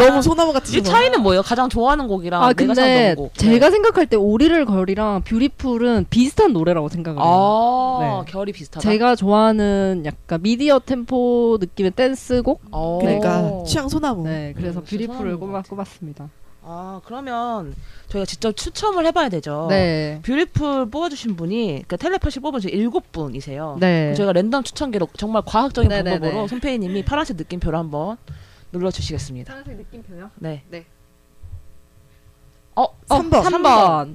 너무 소나무 같으신 이 차이는 뭐예요? 가장 좋아하는 곡이랑 아 내가 근데 생각하는 곡. 제가 생각할 때 Oh Little Girl이랑 Beautiful은 비슷한 노래라고 생각을 해요. 아, 네. 결이 비슷하다. 제가 좋아하는 약간 medium 템포 느낌의 댄스곡. 어. 그러니까 취향 소나무. 네, 그래서 음, Beautiful을 꼽아, 꼽았습니다. 아, 그러면 저희가 직접 추첨을 해봐야 되죠. 네, Beautiful 뽑아주신 분이 그 텔레파시 뽑아주신 일곱 분이세요. 네. 저희가 랜덤 추첨기로 정말 과학적인 네네네. 방법으로 손PD님이 파란색 느낌표를 한번 눌러주시겠습니다. 파란색 느낌표요? 네. 네. 어, 어, 3번. 3번.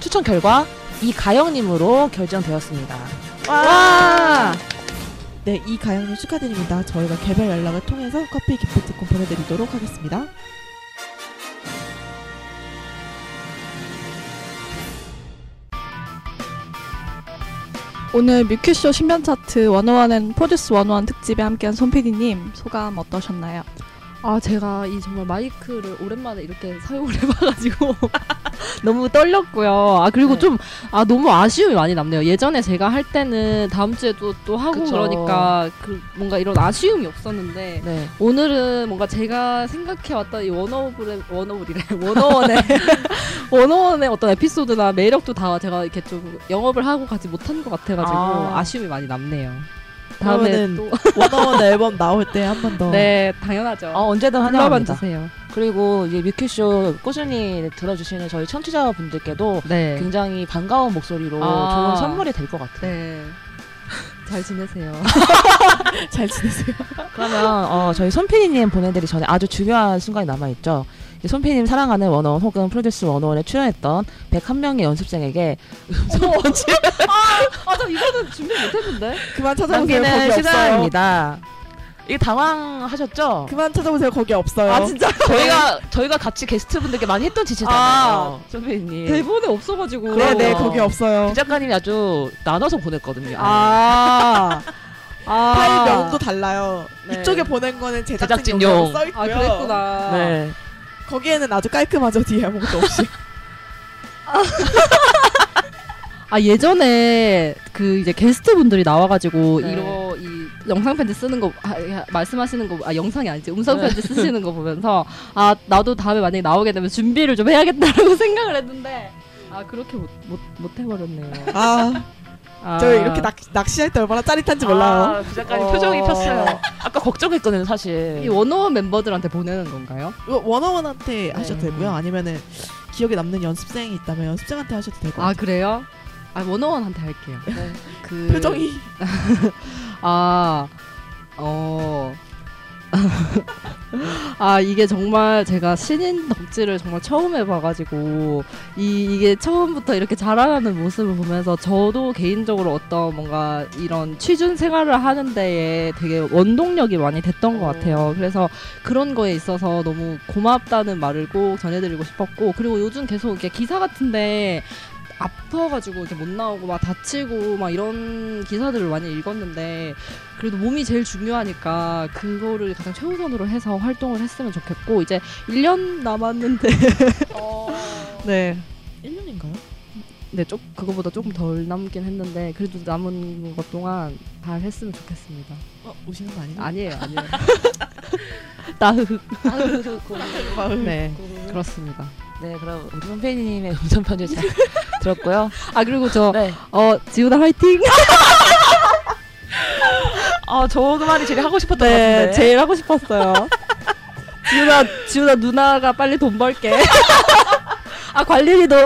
추천 결과 이가영님으로 결정되었습니다. 와! 네, 이 가영님 축하드립니다. 저희가 개별 연락을 통해서 커피 기프트콘 보내드리도록 하겠습니다. 오늘 뮤큐쇼 신변 차트 101 and 프로듀스 101 특집에 함께한 손PD님 소감 어떠셨나요? 아 제가 이 정말 마이크를 오랜만에 이렇게 사용을 해봐가지고 (laughs) 너무 떨렸고요. 아 그리고 네. 좀아 너무 아쉬움이 많이 남네요. 예전에 제가 할 때는 다음 주에도 또 하고 그쵸. 그러니까 그 뭔가 이런 아쉬움이 없었는데 네. 오늘은 뭔가 제가 생각해왔던 이 워너블의 워너블이래 (laughs) 워너원의 (laughs) 워너원의 어떤 에피소드나 매력도 다 제가 이렇게 좀 영업을 하고 가지 못한 것 같아가지고 아. 아쉬움이 많이 남네요. 다음에 또 원어원 (laughs) 앨범 나올 때 한 번 더. 네 당연하죠. 어, 언제든 환영합니다. 주세요. 그리고 이제 뮤큐쇼 꾸준히 들어주시는 저희 청취자분들께도 네. 굉장히 반가운 목소리로 아. 좋은 선물이 될 것 같아요. 네. (laughs) 잘 지내세요. (laughs) 잘 지내세요. 그러면 어, 저희 손피디님 보내드리기 전에 아주 중요한 순간이 남아있죠. 이제 손피디님 사랑하는 원어원 혹은 프로듀스 원어원에 출연했던 101명의 연습생에게 음성 편지 (laughs) 아, 저 이거는 준비 못했는데. 그만 찾아보세요. 남기는 거기 없어요. 시간입니다. 이게 당황하셨죠? 그만 찾아보세요. 거기 없어요. 아 진짜 저희가 (laughs) 저희가 같이 게스트분들께 많이 했던 짓이잖아요, 손피디님. 대본에 없어가지고. 네, 네. 거기 없어요. 기 작가님이 아주 나눠서 보냈거든요. 아. 아. (laughs) 파일 명도 달라요. 네. 이쪽에 보낸 거는 제작진용. 제작진용 써 있고요. 아 그랬구나. 네. 거기에는 아주 깔끔하죠. 뒤에 아무것도 없이. (laughs) 아 예전에 그 이제 게스트 분들이 나와가지고 네. 이러 이 영상 편지 쓰는 거 아, 야, 말씀하시는 거 아 영상이 아니지 음성 네. 편지 쓰시는 거 (laughs) 보면서 아 나도 다음에 만약에 나오게 되면 준비를 좀 해야겠다라고 (laughs) 생각을 했는데 아 그렇게 못 못 못 해버렸네요. 아, 아. 저 이렇게 낚, 낚시할 때 얼마나 짜릿한지 몰라요. 아, 그 작가님 어. 표정이 폈어요. 아까 걱정했거든요, 사실. 이 원어원 멤버들한테 보내는 건가요? 이거 원어원한테 하셔도 네. 되고요. 아니면은 기억에 남는 연습생이 있다면 연습생한테 하셔도 되고. 아 그래요? 아 원어원한테 할게요. 네. 그 표정이 (laughs) 아, 어. 아, 이게 정말 제가 신인 덕질을 정말 처음 해봐가지고, 이, 이게 처음부터 이렇게 자라나는 모습을 보면서 저도 개인적으로 어떤 뭔가 이런 취준 생활을 하는 데에 되게 원동력이 많이 됐던 것 같아요. 그래서 그런 거에 있어서 너무 고맙다는 말을 꼭 전해드리고 싶었고, 그리고 요즘 계속 이렇게 기사 같은데 아파가지고 이렇게 못 나오고 막 다치고 막 이런 기사들을 많이 읽었는데 그래도 몸이 제일 중요하니까 그거를 가장 최우선으로 해서 활동을 했으면 좋겠고 이제 1년 남았는데 (laughs) 네. 1년인가요? 네, 좀 그거보다 조금 덜 남긴 했는데 그래도 남은 것 동안 잘 했으면 좋겠습니다. 어, 오시는 거 아니에요? 아니에요, 아니에요. (laughs) 나흑. 마을. 네, 그렇습니다. 네, 그럼 우리 손피디님의 음성 편지 잘 (laughs) 들었고요. 아 그리고 저 네. 어, 지우다 화이팅. (laughs) 아, 저 말이 제일 하고 싶었던 것 네, 같은데. 제일 하고 싶었어요. 지우다 지우다 누나가 빨리 돈 벌게. 아 관리리도.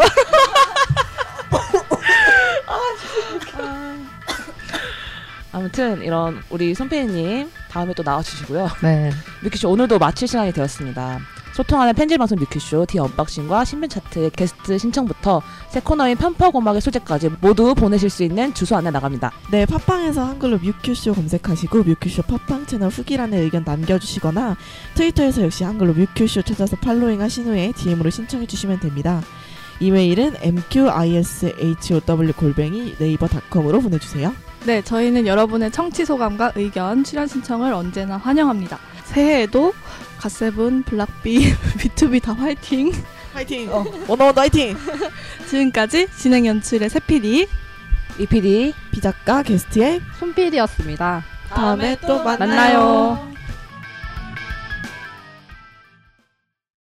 아무튼 이런 우리 손피디님 다음에 또 나와주시고요. 네. 뮤큐쇼 오늘도 마칠 시간이 되었습니다. 소통하는 편집 방송 뮤큐쇼 The Unboxing과 신변 차트 게스트 신청부터 새 코너인 편퍼 고막의 소재까지 모두 보내실 수 있는 주소 안내 나갑니다. 네, 팟빵에서 한글로 뮤큐쇼 검색하시고 뮤큐쇼 팟빵 채널 후기란에 의견 남겨주시거나 트위터에서 역시 한글로 뮤큐쇼 찾아서 following 하신 후에 DM으로 신청해 주시면 됩니다. 이메일은 mqishow 골뱅이 네이버닷컴으로 보내주세요. 네, 저희는 여러분의 청취 소감과 의견, 출연 신청을 언제나 환영합니다. 새해에도 갓세븐, 블락비, (laughs) B2B 다 화이팅! 화이팅! 원어원 화이팅! 지금까지 진행 연출의 세피디 이PD 비작가 게스트의 손PD였습니다. 다음에 또 만나요. 만나요.